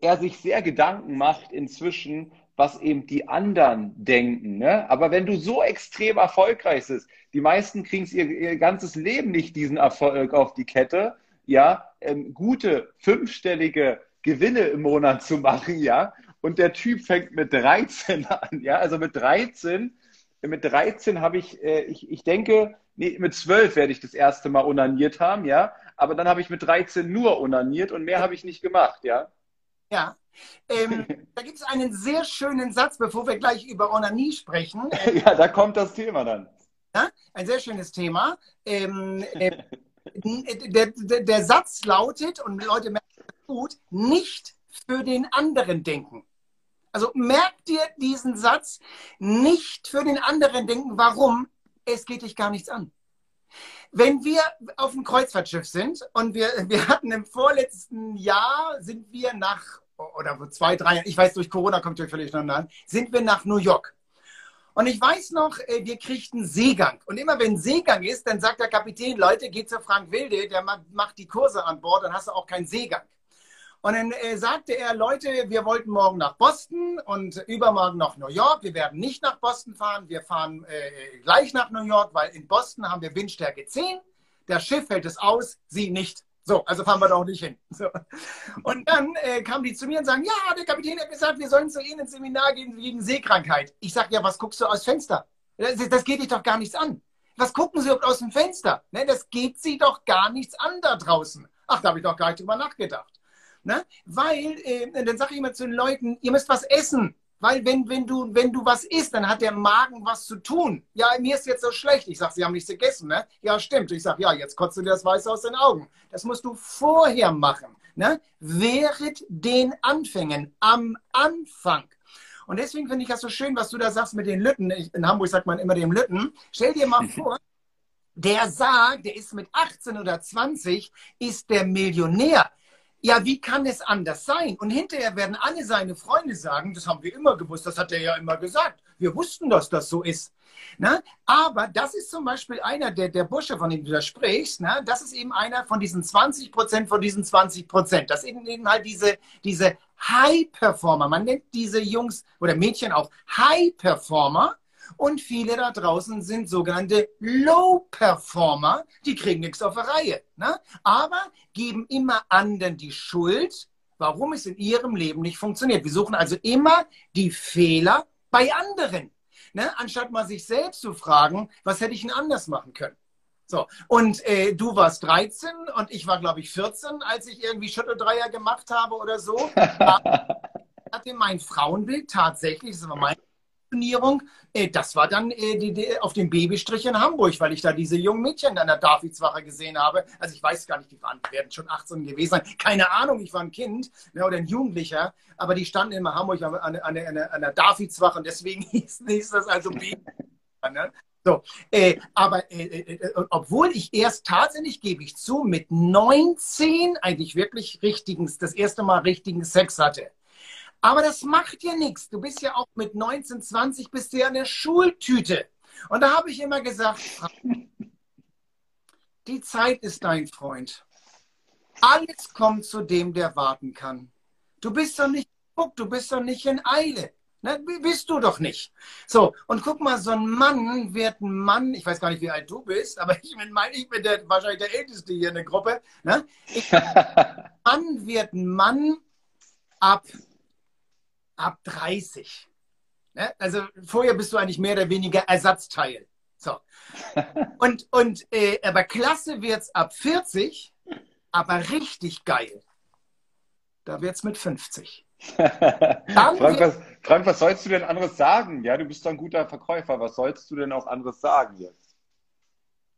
er sich sehr Gedanken macht inzwischen, was eben die anderen denken. Ne? Aber wenn du so extrem erfolgreich bist, die meisten kriegen ihr, ihr ganzes Leben nicht diesen Erfolg auf die Kette, ja, ähm, gute fünfstellige Gewinne im Monat zu machen, ja. Und der Typ fängt mit 13 an, ja. Also mit 13, mit 13 habe ich, äh, ich, ich denke, nee, mit 12 werde ich das erste Mal onaniert haben, ja. Aber dann habe ich mit 13 nur onaniert und mehr habe ich nicht gemacht, ja. Ja. Ähm, *laughs* da gibt es einen sehr schönen Satz, bevor wir gleich über Onanie sprechen. *laughs* ja, da kommt das Thema dann. Ja, ein sehr schönes Thema. Ähm, äh, der, der, der, Satz lautet, und Leute merken das gut, nicht für den anderen denken. Also merkt dir diesen Satz, nicht für den anderen denken. Warum? Es geht dich gar nichts an. Wenn wir auf dem Kreuzfahrtschiff sind und wir, wir hatten im vorletzten Jahr, sind wir nach, oder zwei, drei, ich weiß, durch Corona kommt ihr völlig an, sind wir nach New York. Und ich weiß noch, äh, wir kriegten Seegang. Und immer wenn Seegang ist, dann sagt der Kapitän, Leute, geht zu Frank Wilde, der macht die Kurse an Bord, dann hast du auch keinen Seegang. Und dann äh, sagte er, Leute, wir wollten morgen nach Boston und übermorgen nach New York. Wir werden nicht nach Boston fahren, wir fahren äh, gleich nach New York, weil in Boston haben wir Windstärke 10. Das Schiff hält es aus, sie nicht. So, also fahren wir da auch nicht hin. So. Und dann äh, kamen die zu mir und sagen, ja, der Kapitän hat gesagt, wir sollen zu Ihnen ins Seminar gehen wegen Seekrankheit. Ich sage, ja, was guckst du aus Fenster? Das, das, geht dich doch gar nichts an. Was gucken Sie aus dem Fenster? Ne, das geht Sie doch gar nichts an da draußen. Ach, da habe ich doch gar nicht drüber nachgedacht. Ne? Weil, äh, dann sage ich immer zu den Leuten, ihr müsst was essen. Weil wenn, wenn, du, wenn du was isst, dann hat der Magen was zu tun. Ja, mir ist jetzt so schlecht. Ich sage, Sie haben nichts gegessen, ne? Ja, stimmt. Ich sage, ja, jetzt kotzt du dir das Weiße aus den Augen. Das musst du vorher machen. Ne? Während den Anfängen, am Anfang. Und deswegen finde ich das so schön, was du da sagst mit den Lütten. In Hamburg sagt man immer dem Lütten. Stell dir mal *laughs* vor, der sagt, der ist mit 18 oder 20, ist der Millionär. Ja, wie kann es anders sein? Und hinterher werden alle seine Freunde sagen, das haben wir immer gewusst, das hat er ja immer gesagt. Wir wussten, dass das so ist. Na? Aber das ist zum Beispiel einer der, der Bursche, von dem du da sprichst, na? das ist eben einer von diesen 20 Prozent, von diesen 20 Prozent. Das sind eben halt diese, diese High-Performer. Man nennt diese Jungs oder Mädchen auch High-Performer. Und viele da draußen sind sogenannte Low-Performer, die kriegen nichts auf der Reihe. Ne? Aber geben immer anderen die Schuld, warum es in ihrem Leben nicht funktioniert. Wir suchen also immer die Fehler bei anderen. Ne? Anstatt mal sich selbst zu fragen, was hätte ich denn anders machen können? So, und äh, du warst 13 und ich war, glaube ich, 14, als ich irgendwie Schütteldreier gemacht habe oder so. *laughs* hatte mein Frauenbild tatsächlich, das war mein Turnierung, äh, das war dann äh, auf dem Babystrich in Hamburg, weil ich da diese jungen Mädchen an der Davidswache gesehen habe. Also ich weiß gar nicht, die waren, werden schon 18 gewesen sein. Keine Ahnung, ich war ein Kind ne, oder ein Jugendlicher, aber die standen immer Hamburg an, an, an, an der Davidswache und deswegen *laughs* hieß, hieß das also Baby. Ne? So, äh, aber äh, äh, äh, obwohl ich erst tatsächlich, gebe ich zu, mit 19 eigentlich wirklich richtigen, das erste Mal richtigen Sex hatte. Aber das macht ja nichts. Du bist ja auch mit 19, 20 bist du ja eine Schultüte. Und da habe ich immer gesagt, die Zeit ist dein Freund. Alles kommt zu dem, der warten kann. Du bist doch nicht, du bist doch nicht in Eile. Ne, bist du doch nicht. So, und guck mal, so ein Mann wird ein Mann, ich weiß gar nicht, wie alt du bist, aber ich bin, mein, ich bin der, wahrscheinlich der Älteste hier in der Gruppe. Ne? Ich, *laughs* Mann wird ein Mann ab ab 30. Ne? Also vorher bist du eigentlich mehr oder weniger Ersatzteil. So. *laughs* Und, und äh, aber klasse wird es ab 40, aber richtig geil. Da wird es mit 50. *laughs* Frank, was, Frank, was sollst du denn anderes sagen? Ja, du bist doch ein guter Verkäufer. Was sollst du denn auch anderes sagen jetzt?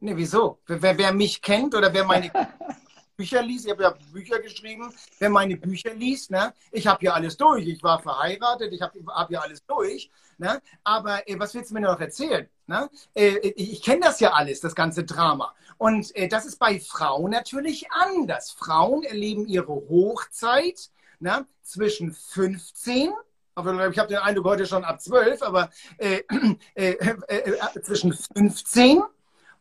Ne, wieso? Wer, wer mich kennt oder wer meine *laughs* Bücher liest, ich habe ja Bücher geschrieben, wer meine Bücher liest, ne, ich habe ja alles durch. Ich war verheiratet, ich habe hab ja alles durch. Ne? Aber äh, was willst du mir noch erzählen? Ne? Äh, ich kenne das ja alles, das ganze Drama. Und äh, das ist bei Frauen natürlich anders. Frauen erleben ihre Hochzeit ne, zwischen 15 ich habe den Eindruck heute schon ab 12, aber *clears throat* äh, äh, äh, zwischen 15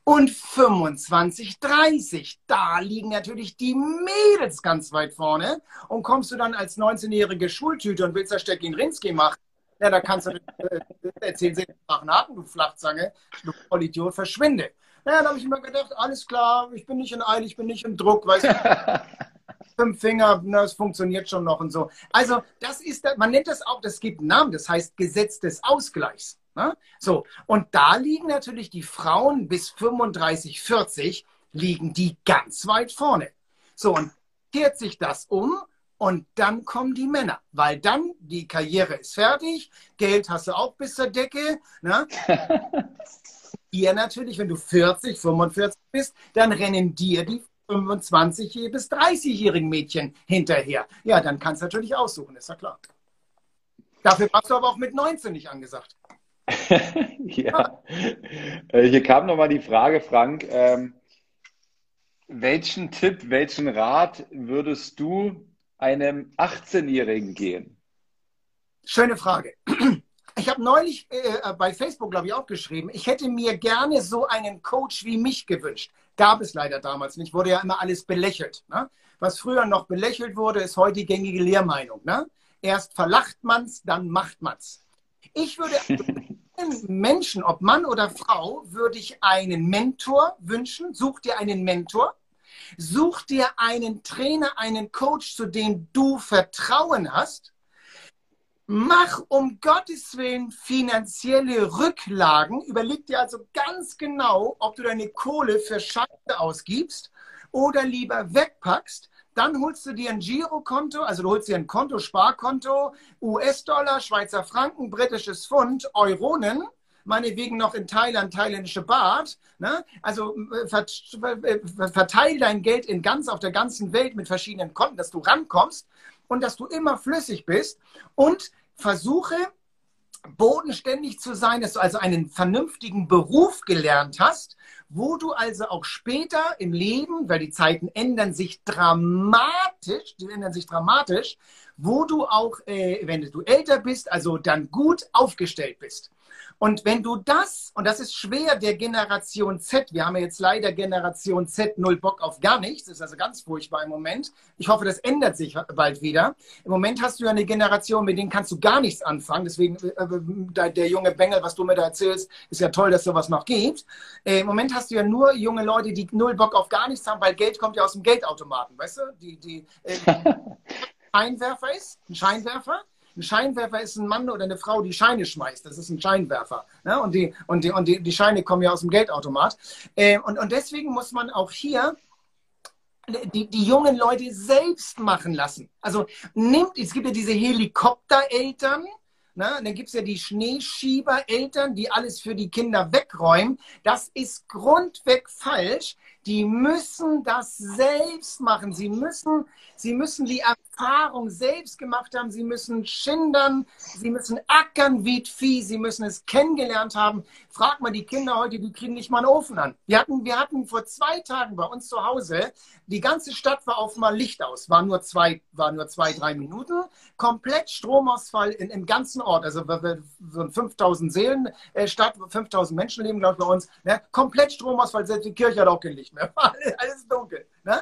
und 25, 30. Da liegen natürlich die Mädels ganz weit vorne. Und kommst du dann als 19-jährige Schultüte und willst da Steckin Rinski machen, ja, da kannst du äh, erzählen, sie machen Haken, du Flachzange, du Vollidiot, verschwinde. Ja, da habe ich immer gedacht, alles klar, ich bin nicht in Eile, ich bin nicht im Druck, weißt du. *laughs* Fünf Finger, na, es funktioniert schon noch und so. Also, das ist, man nennt das auch, das gibt einen Namen, das heißt Gesetz des Ausgleichs. Ne? So, und da liegen natürlich die Frauen bis 35, 40, liegen die ganz weit vorne. So, und kehrt sich das um und dann kommen die Männer, weil dann die Karriere ist fertig, Geld hast du auch bis zur Decke. Ne? *laughs* Ihr natürlich, wenn du 40, 45 bist, dann rennen dir die 25 bis 30-jährigen Mädchen hinterher. Ja, dann kannst du natürlich aussuchen, ist ja klar. Dafür warst du aber auch mit 19 nicht angesagt. *laughs* ja. Äh, hier kam nochmal die Frage, Frank. Ähm, welchen Tipp, welchen Rat würdest du einem 18-Jährigen geben? Schöne Frage. Ich habe neulich äh, bei Facebook, glaube ich, auch geschrieben, ich hätte mir gerne so einen Coach wie mich gewünscht. Gab es leider damals nicht. Wurde ja immer alles belächelt. Ne? Was früher noch belächelt wurde, ist heute die gängige Lehrmeinung. Ne? Erst verlacht man's, dann macht man's. Ich würde *laughs* Menschen, ob Mann oder Frau, würde ich einen Mentor wünschen. Such dir einen Mentor. Such dir einen Trainer, einen Coach, zu dem du Vertrauen hast. Mach um Gottes Willen finanzielle Rücklagen. Überleg dir also ganz genau, ob du deine Kohle für Scheiße ausgibst oder lieber wegpackst, dann holst du dir ein Girokonto, also du holst dir ein Konto, Sparkonto, US-Dollar, Schweizer Franken, britisches Pfund, Euronen, meinetwegen noch in Thailand thailändische Baht. Ne? Also äh, verteil dein Geld in ganz auf der ganzen Welt mit verschiedenen Konten, dass du rankommst und dass du immer flüssig bist und versuche bodenständig zu sein, dass du also einen vernünftigen Beruf gelernt hast, wo du also auch später im Leben, weil die Zeiten ändern sich dramatisch, die ändern sich dramatisch, wo du auch, äh, wenn du älter bist, also dann gut aufgestellt bist. Und wenn du das, und das ist schwer der Generation Z, wir haben ja jetzt leider Generation Z null Bock auf gar nichts, das ist also ganz furchtbar im Moment. Ich hoffe, das ändert sich bald wieder. Im Moment hast du ja eine Generation, mit denen kannst du gar nichts anfangen. Deswegen, äh, äh der junge Bengel, was du mir da erzählst, ist ja toll, dass sowas noch gibt. Äh, Im Moment hast du ja nur junge Leute, die null Bock auf gar nichts haben, weil Geld kommt ja aus dem Geldautomaten, weißt du? Die, die, äh, *laughs* Scheinwerfer ist, ein Scheinwerfer. Ein Scheinwerfer ist ein Mann oder eine Frau, die Scheine schmeißt. Das ist ein Scheinwerfer. Ne? Und, die, und, die, und die, die Scheine kommen ja aus dem Geldautomat. Äh, und, und deswegen muss man auch hier die, die jungen Leute selbst machen lassen. Also nimmt, es gibt ja diese Helikoptereltern, Na, dann gibt es ja die Schneeschiebereltern, die alles für die Kinder wegräumen. Das ist grundweg falsch. Die müssen das selbst machen. Sie müssen, sie müssen die Erfahrung selbst gemacht haben. Sie müssen schindern. Sie müssen ackern wie Vieh. Sie müssen es kennengelernt haben. Frag mal die Kinder heute, die kriegen nicht mal einen Ofen an. Wir hatten, wir hatten vor zwei Tagen bei uns zu Hause, die ganze Stadt war auf mal Licht aus. War nur zwei, war nur zwei, drei Minuten. Komplett Stromausfall in, im ganzen Ort. Also so ein 5000 Seelen äh, Stadt, 5000 Menschen leben, glaube ich, bei uns. Ne? Komplett Stromausfall. Selbst die Kirche hat auch kein Licht mehr. *laughs* Alles dunkel. Ne?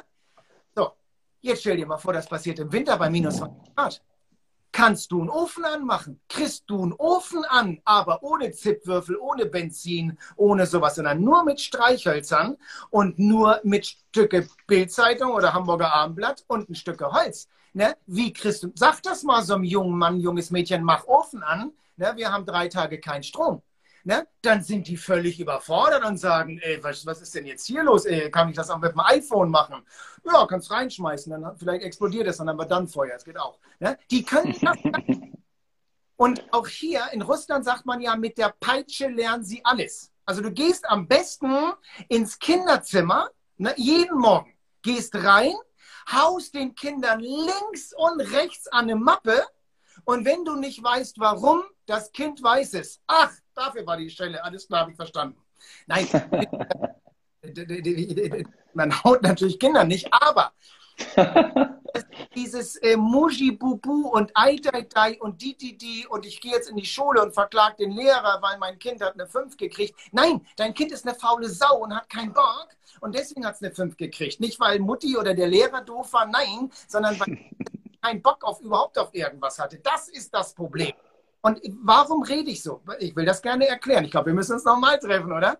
Jetzt stell dir mal vor, das passiert im Winter bei minus 20 Grad. Kannst du einen Ofen anmachen? Kriegst du einen Ofen an, aber ohne Zipwürfel, ohne Benzin, ohne sowas, sondern nur mit Streichhölzern und nur mit Stücke Bildzeitung oder Hamburger Abendblatt und ein Stücke Holz. Ne? Wie kriegst du, sag das mal so einem jungen Mann, junges Mädchen, mach Ofen an. Ne? Wir haben drei Tage keinen Strom ne, dann sind die völlig überfordert und sagen, ey, was, was ist denn jetzt hier los? Ey, kann ich das auch mit dem iPhone machen? Ja, kannst reinschmeißen, dann vielleicht explodiert es, dann haben wir dann Feuer, das geht auch. Ne? Die können das. *laughs* und auch hier in Russland sagt man ja, mit der Peitsche lernen sie alles. Also du gehst am besten ins Kinderzimmer, ne, jeden Morgen, gehst rein, haust den Kindern links und rechts an eine Mappe und wenn du nicht weißt, warum, das Kind weiß es. Ach, dafür war die Stelle. Alles klar, habe ich verstanden. Nein, *laughs* man haut natürlich Kinder nicht, aber *laughs* dieses äh, Muji-Bubu und Ai-Dai-Dai und Di-Di-Di und ich gehe jetzt in die Schule und verklag den Lehrer, weil mein Kind hat eine 5 gekriegt. Nein, dein Kind ist eine faule Sau und hat keinen Bock und deswegen hat es eine 5 gekriegt. Nicht, weil Mutti oder der Lehrer doof war, nein, sondern weil *laughs* keinen Bock auf überhaupt auf irgendwas hatte. Das ist das Problem. Und warum rede ich so? Ich will das gerne erklären. Ich glaube, wir müssen uns nochmal treffen, oder?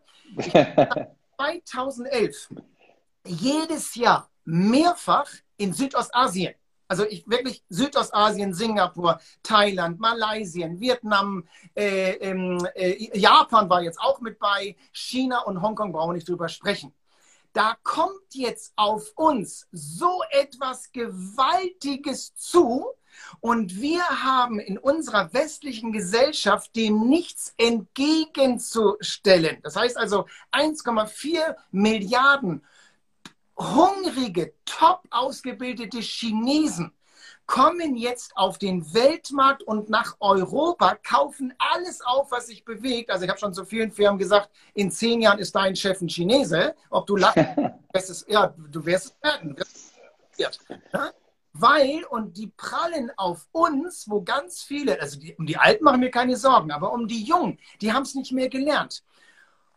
2011 *laughs* jedes Jahr mehrfach in Südostasien. Also ich wirklich Südostasien, Singapur, Thailand, Malaysia, Vietnam, äh, äh, Japan war jetzt auch mit bei, China und Hongkong brauchen wir nicht drüber sprechen da kommt jetzt auf uns so etwas Gewaltiges zu und wir haben in unserer westlichen Gesellschaft dem nichts entgegenzustellen. Das heißt also 1,4 Milliarden hungrige, top ausgebildete Chinesen kommen jetzt auf den Weltmarkt und nach Europa, kaufen alles auf, was sich bewegt. Also ich habe schon zu vielen Firmen gesagt, in zehn Jahren ist dein Chef ein Chinese. Ob du lachst, *laughs* ja, du wirst es merken. Ja? Weil, und die prallen auf uns, wo ganz viele, also die, um die Alten machen mir keine Sorgen, aber um die Jungen, die haben es nicht mehr gelernt.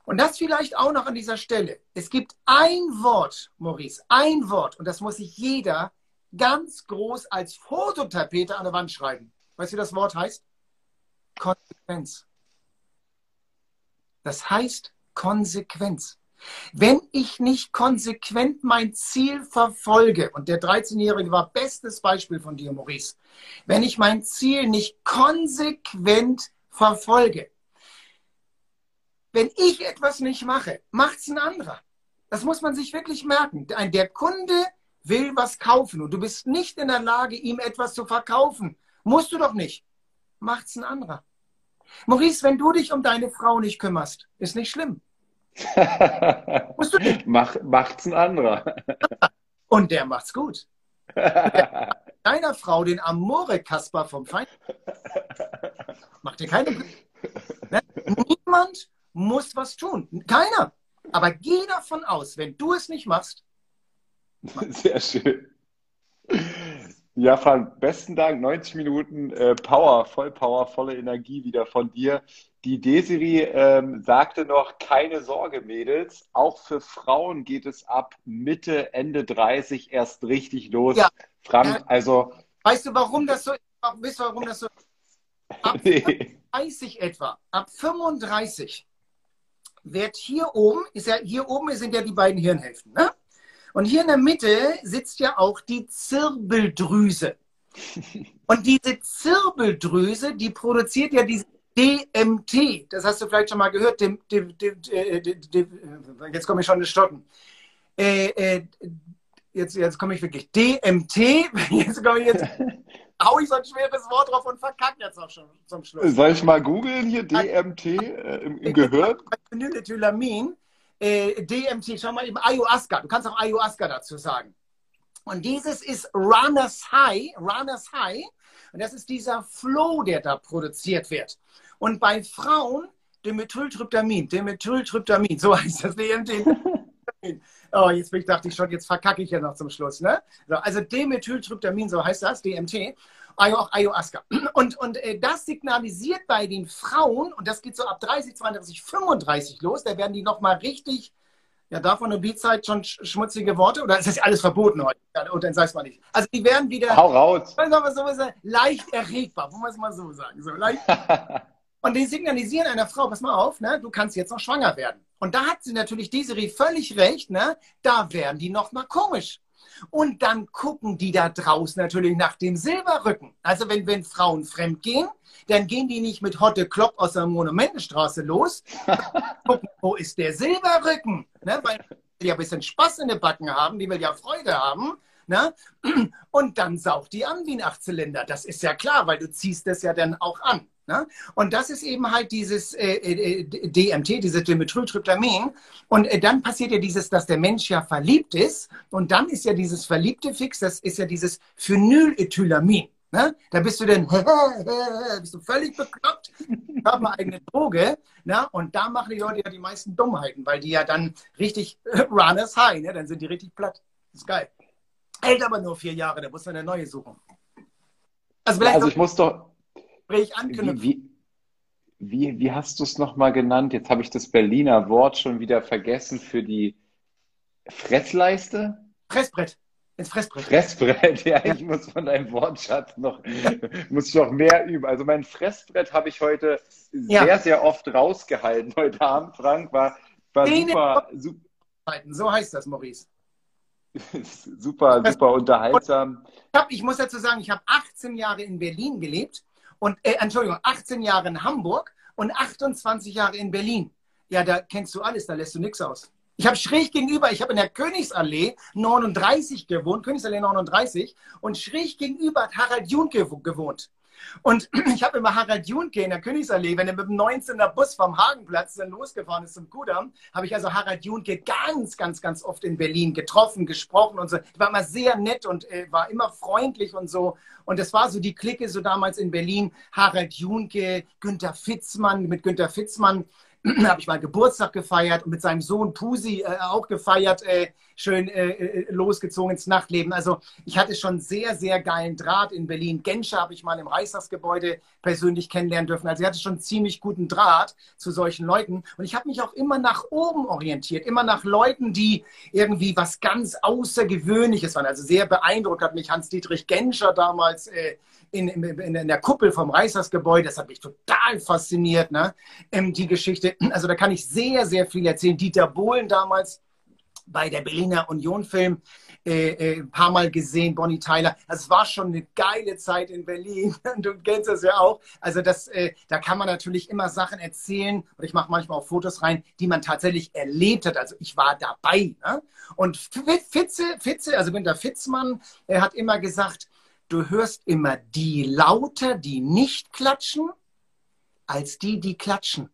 Und das vielleicht auch noch an dieser Stelle. Es gibt ein Wort, Maurice, ein Wort, und das muss sich jeder ganz groß als Fototapete an der Wand schreiben. Weißt du, wie das Wort heißt? Konsequenz. Das heißt Konsequenz. Wenn ich nicht konsequent mein Ziel verfolge, und der 13-Jährige war bestes Beispiel von dir, Maurice, wenn ich mein Ziel nicht konsequent verfolge, wenn ich etwas nicht mache, macht es ein anderer. Das muss man sich wirklich merken. Der Kunde will was kaufen und du bist nicht in der Lage, ihm etwas zu verkaufen, musst du doch nicht. Macht's ein anderer. Maurice, wenn du dich um deine Frau nicht kümmerst, ist nicht schlimm. Musst du nicht. Mach, macht's ein anderer. Und der macht's gut. *laughs* deiner Frau den Amore-Kasper vom Feind. Macht dir keine. Ne? Niemand muss was tun. Keiner. Aber geh davon aus, wenn du es nicht machst, Sehr schön. Ja, Frank, besten Dank. 90 Minuten äh, Power, voll Power, volle Energie wieder von dir. Die Desiree ähm, sagte noch, keine Sorge, Mädels. Auch für Frauen geht es ab Mitte, Ende 30 erst richtig los. Ja. Frank, also. Weißt du, warum das so ist? Weißt du, warum das so ist? *laughs* Ab nee. 35 etwa, ab 35 wird hier oben, ist ja, hier oben sind ja die beiden Hirnhälften, ne? Und hier in der Mitte sitzt ja auch die Zirbeldrüse. *laughs* Und diese Zirbeldrüse, die produziert ja diese DMT. Das hast du vielleicht schon mal gehört. Dem, dem, dem, äh, jetzt komme ich schon ins Stocken. Äh, äh, jetzt, jetzt komme ich wirklich. DMT. *laughs* Jetzt komme ich jetzt. *laughs* hau ich so ein schweres Wort drauf und verkacke jetzt auch schon zum Schluss. Soll ich mal googeln hier DMT äh, im, im Gehirn? Phenylethylamin, äh, DMT, schau mal eben Ayahuasca. Du kannst auch Ayahuasca dazu sagen. Und dieses ist Runners High, Runners High. Und das ist dieser Flow, der da produziert wird. Und bei Frauen Dimethyltryptamin, Dimethyltryptamin, so *laughs* heißt das DMT. Oh, jetzt ich, dachte ich schon, jetzt verkacke ich ja noch zum Schluss. Ne? So, also Dimethyltryptamin, so heißt das, DMT, auch Ayahuasca. Und, und äh, das signalisiert bei den Frauen, und das geht so ab 30, 32, 35 los, da werden die nochmal richtig ja, darf man in Beatzeit schon schmutzige Worte oder ist das alles verboten heute? Ja, und dann sag's mal nicht. Also die werden wieder. Hau raus. So, leicht erregbar, wollen wir es mal so sagen. So, leicht. *laughs* und die signalisieren einer Frau, pass mal auf, ne, du kannst jetzt noch schwanger werden. Und da hat sie natürlich Desiree völlig recht, ne? Da werden die noch mal komisch. Und dann gucken die da draußen natürlich nach dem Silberrücken. Also wenn, wenn Frauen fremd gehen, dann gehen die nicht mit Hotte Klopp aus der Monumentenstraße los. *laughs* gucken, wo ist der Silberrücken? Ne? Weil die ja ein bisschen Spaß in den Backen haben, die will ja Freude haben. Ne? Und dann saugt die an wie ein Achtzylinder. Das ist ja klar, weil du ziehst das ja dann auch an. Ne? Und das ist eben halt dieses äh, äh, DMT, dieses Dimethyltryptamin. Und äh, dann passiert ja dieses, dass der Mensch ja verliebt ist. Und dann ist ja dieses verliebte Fix, das ist ja dieses Phenylethylamin. Ne? Da bist du dann *laughs* bist du völlig bekloppt, hab eine eigene Droge. Ne? Und da machen die Leute ja die meisten Dummheiten, weil die ja dann richtig *laughs* runners high, ne? dann sind die richtig platt. Das ist geil. Hält aber nur vier Jahre, da muss man eine neue suchen. Also, ja, also ich muss doch, Gespräch anknüpfen. Wie, wie, wie hast du es nochmal genannt? Jetzt habe ich das Berliner Wort schon wieder vergessen für die Fressleiste? Fressbrett. Ins Fressbrett. Fressbrett, *laughs* ja, ja, ich muss von deinem Wortschatz noch, *laughs* muss ich noch mehr üben. Also mein Fressbrett habe ich heute ja. sehr, sehr oft rausgehalten heute Abend, Frank. War, war super, super. So heißt das, Maurice. *laughs* super, super unterhaltsam. Ich, hab, ich muss dazu sagen, ich habe 18 Jahre in Berlin gelebt und, äh, Entschuldigung, 18 Jahre in Hamburg und 28 Jahre in Berlin. Ja, da kennst du alles, da lässt du nichts aus. Ich habe schräg gegenüber, ich habe in der Königsallee 39 gewohnt, Königsallee 39, und schräg gegenüber hat Harald Junke gewohnt. Und *clears throat* ich habe immer Harald Junke in der Königsallee, wenn er mit dem 19er Bus vom Hagenplatz dann losgefahren ist zum Kudamm, habe ich also Harald Junke ganz, ganz, ganz oft in Berlin getroffen, gesprochen und so. Ich war immer sehr nett und äh, war immer freundlich und so. Und das war so die Clique so damals in Berlin. Harald Junke, Günter Fitzmann, mit Günter Fitzmann *clears throat* habe ich mal Geburtstag gefeiert und mit seinem Sohn Pusi äh, auch gefeiert, äh, schön äh, äh, losgezogen ins Nachtleben. Also ich hatte schon sehr, sehr geilen Draht in Berlin. Genscher habe ich mal im Reichstagsgebäude persönlich kennenlernen dürfen. Also ich hatte schon ziemlich guten Draht zu solchen Leuten. Und ich habe mich auch immer nach oben orientiert, immer nach Leuten, die irgendwie was ganz Außergewöhnliches waren. Also sehr beeindruckt hat mich Hans-Dietrich Genscher damals äh, in, in, in, der Kuppel vom Reichstagsgebäude. Das hat mich total fasziniert, ne? Ähm, die Geschichte. *clears throat* Also da kann ich sehr, sehr viel erzählen. Dieter Bohlen damals bei der Berliner Union Film äh, äh, ein paar Mal gesehen, Bonnie Tyler. Es war schon eine geile Zeit in Berlin. *laughs* Du kennst das ja auch. Also das, äh, da kann man natürlich immer Sachen erzählen und ich mache manchmal auch Fotos rein, die man tatsächlich erlebt hat. Also ich war dabei. Ne? Und Fitze, Fitze, also Günter Fitzmann, er hat immer gesagt, du hörst immer die lauter, die nicht klatschen, als die, die klatschen.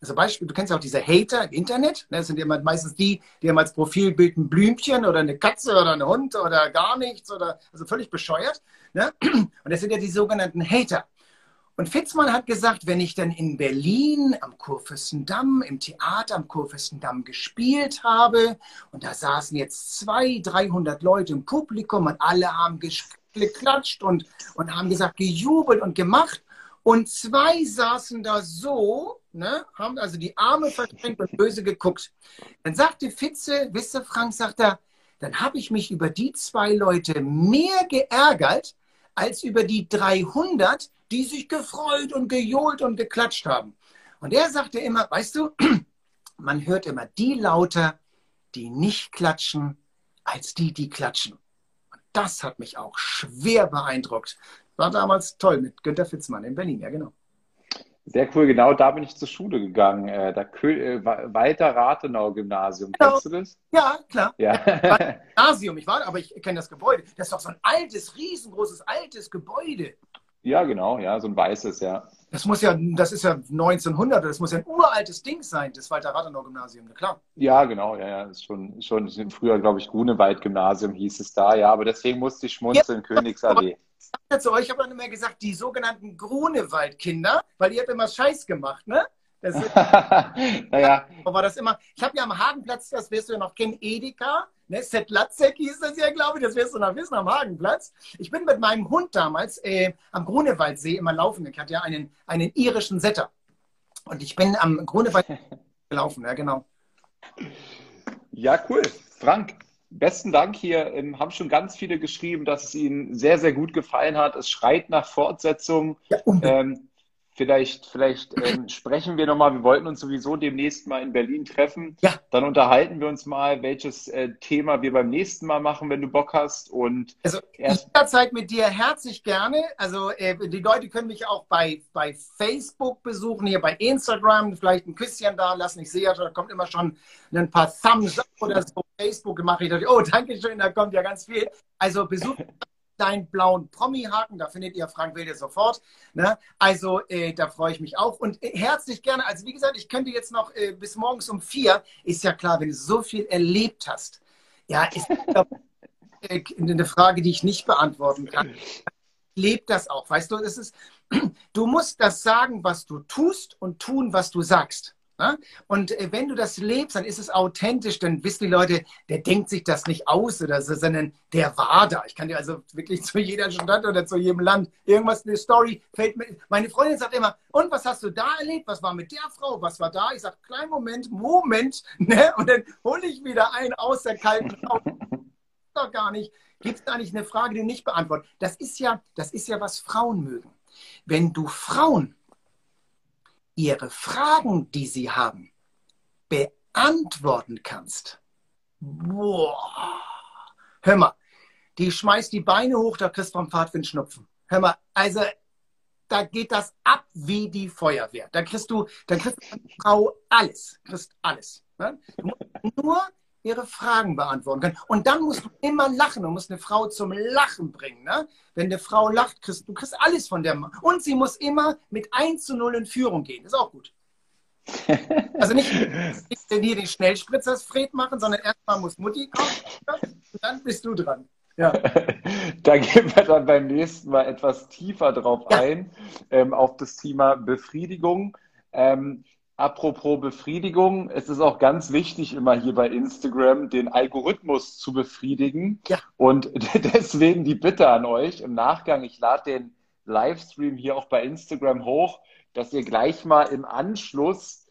Also Beispiel, du kennst auch diese Hater im Internet. Ne? Das sind ja meistens die, die haben als Profilbild ein Blümchen oder eine Katze oder einen Hund oder gar nichts oder also völlig bescheuert. Ne? Und das sind ja die sogenannten Hater. Und Fitzmann hat gesagt, wenn ich dann in Berlin am Kurfürstendamm, im Theater am Kurfürstendamm gespielt habe und da saßen jetzt 200, 300 Leute im Publikum und alle haben gespielt, geklatscht und, und haben gesagt, gejubelt und gemacht. Und zwei saßen da so, ne, haben also die Arme verschränkt und böse geguckt. Dann sagte Fitze, wisst ihr, Frank, sagt er, dann habe ich mich über die zwei Leute mehr geärgert, als über die 300, die sich gefreut und gejohlt und geklatscht haben. Und er sagte immer, weißt du, *clears throat* man hört immer die lauter, die nicht klatschen, als die, die klatschen das hat mich auch schwer beeindruckt. War damals toll mit Günter Fitzmann in Berlin, ja genau. Sehr cool, genau da bin ich zur Schule gegangen. Äh, da äh, Walter Rathenau Gymnasium. Genau. Kennst du das? Ja, klar. Ja. *laughs* Gymnasium, ich war, aber ich kenne das Gebäude. Das ist doch so ein altes, riesengroßes, altes Gebäude. Ja, genau, ja, so ein weißes, ja. Das muss ja, das ist ja 1900, das muss ja ein uraltes Ding sein, das Walter Rathenau Gymnasium, na klar. Ja, genau, ja, ja, das ist schon, schon früher, glaube ich, Grunewald Gymnasium hieß es da, ja, aber deswegen musste ich schmunzeln, ja, Königsallee. Ich zu euch, ich habe dann immer gesagt, die sogenannten Grunewald-Kinder, weil ihr habt immer Scheiß gemacht, ne? Das ist, *laughs* naja. war das immer, ich habe ja am Hagenplatz, das wirst du ja noch kennen, Edeka, ne? Setlatzek hieß das ja, glaube ich, das wirst du noch wissen, am Hagenplatz. Ich bin mit meinem Hund damals äh, am Grunewaldsee immer laufen. Ich hatte ja einen, einen irischen Setter. Und ich bin am Grunewald *laughs* gelaufen, ja, genau. Ja, cool. Frank, besten Dank hier. Ähm, haben schon ganz viele geschrieben, dass es ihnen sehr, sehr gut gefallen hat. Es schreit nach Fortsetzung. Ja, ähm, Vielleicht, vielleicht ähm, sprechen wir nochmal. Wir wollten uns sowieso demnächst mal in Berlin treffen. Ja. Dann unterhalten wir uns mal, welches äh, Thema wir beim nächsten Mal machen, wenn du Bock hast. Und also jederzeit mit dir herzlich gerne. Also äh, die Leute können mich auch bei, bei Facebook besuchen, hier bei Instagram, vielleicht ein Küsschen da lassen. Ich sehe ja, da kommt immer schon ein paar Thumbs up oder so. Facebook mache ich. Oh, danke schön, da kommt ja ganz viel. Also besucht *laughs* kleinen blauen Promi-Haken, da findet ihr Frank Wilde sofort. Ne? Also äh, da freue ich mich auch und äh, herzlich gerne. Also wie gesagt, ich könnte jetzt noch äh, bis morgens um vier, ist ja klar, wenn du so viel erlebt hast, ja, ist äh, eine Frage, die ich nicht beantworten kann. Lebt das auch, weißt du, das ist, *clears throat* du musst das sagen, was du tust und tun, was du sagst. Ne? Und äh, wenn du das lebst, dann ist es authentisch, dann wissen die Leute, der denkt sich das nicht aus oder so, sondern der war da. Ich kann dir also wirklich *laughs* zu jeder Stadt oder zu jedem Land irgendwas, eine Story fällt mir. Meine Freundin sagt immer, und was hast du da erlebt? Was war mit der Frau? Was war da? Ich sage, kleinen Moment, Moment, *laughs* ne? Und dann hole ich wieder einen aus der kalten Frau. Doch gar nicht. Gibt es da nicht eine Frage, die nicht beantwortet? Das ist ja, das ist ja, was Frauen mögen. Wenn du Frauen ihre Fragen, die sie haben, beantworten kannst. Boah. Hör mal, die schmeißt die Beine hoch, da kriegst du vom Pfadwind Schnupfen. Hör mal, also da geht das ab wie die Feuerwehr. Da kriegst du, da kriegst du alles, kriegst alles. Ne? Nur ihre Fragen beantworten können. Und dann musst du immer lachen. Du musst eine Frau zum Lachen bringen. Ne? Wenn eine Frau lacht, kriegst du kriegst alles von der Mann. Und sie muss immer mit 1 zu 0 in Führung gehen. Ist auch gut. Also nicht, nicht hier den Schnellspritzers Fred machen, sondern erstmal muss Mutti kommen und dann bist du dran. Ja. *laughs* da gehen wir dann beim nächsten Mal etwas tiefer drauf ja. ein, ähm, auf das Thema Befriedigung. Ähm, Apropos Befriedigung, es ist auch ganz wichtig, immer hier bei Instagram den Algorithmus zu befriedigen. Ja. Und *laughs* deswegen die Bitte an euch im Nachgang, ich lade den Livestream hier auch bei Instagram hoch, dass ihr gleich mal im Anschluss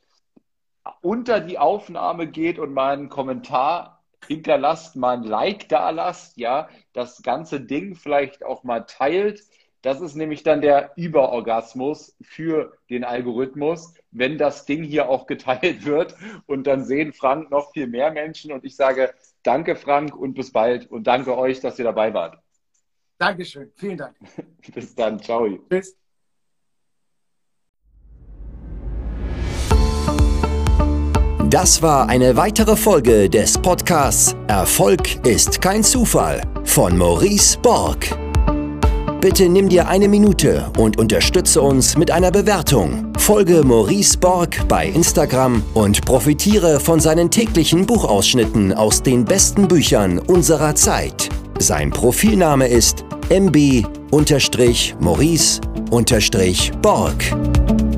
unter die Aufnahme geht und mal einen Kommentar hinterlasst, mal ein Like da lasst, ja, das ganze Ding vielleicht auch mal teilt das ist nämlich dann der Überorgasmus für den Algorithmus, wenn das Ding hier auch geteilt *laughs* wird. Und dann sehen Frank noch viel mehr Menschen. Und ich sage danke, Frank, und bis bald. Und danke euch, dass ihr dabei wart. Dankeschön. Vielen Dank. *laughs* bis dann. Ciao. Tschüss. Das war eine weitere Folge des Podcasts Erfolg ist kein Zufall von Maurice Borg. Bitte nimm dir eine Minute und unterstütze uns mit einer Bewertung. Folge Maurice Borg bei Instagram und profitiere von seinen täglichen Buchausschnitten aus den besten Büchern unserer Zeit. Sein Profilname ist mb-maurice-borg.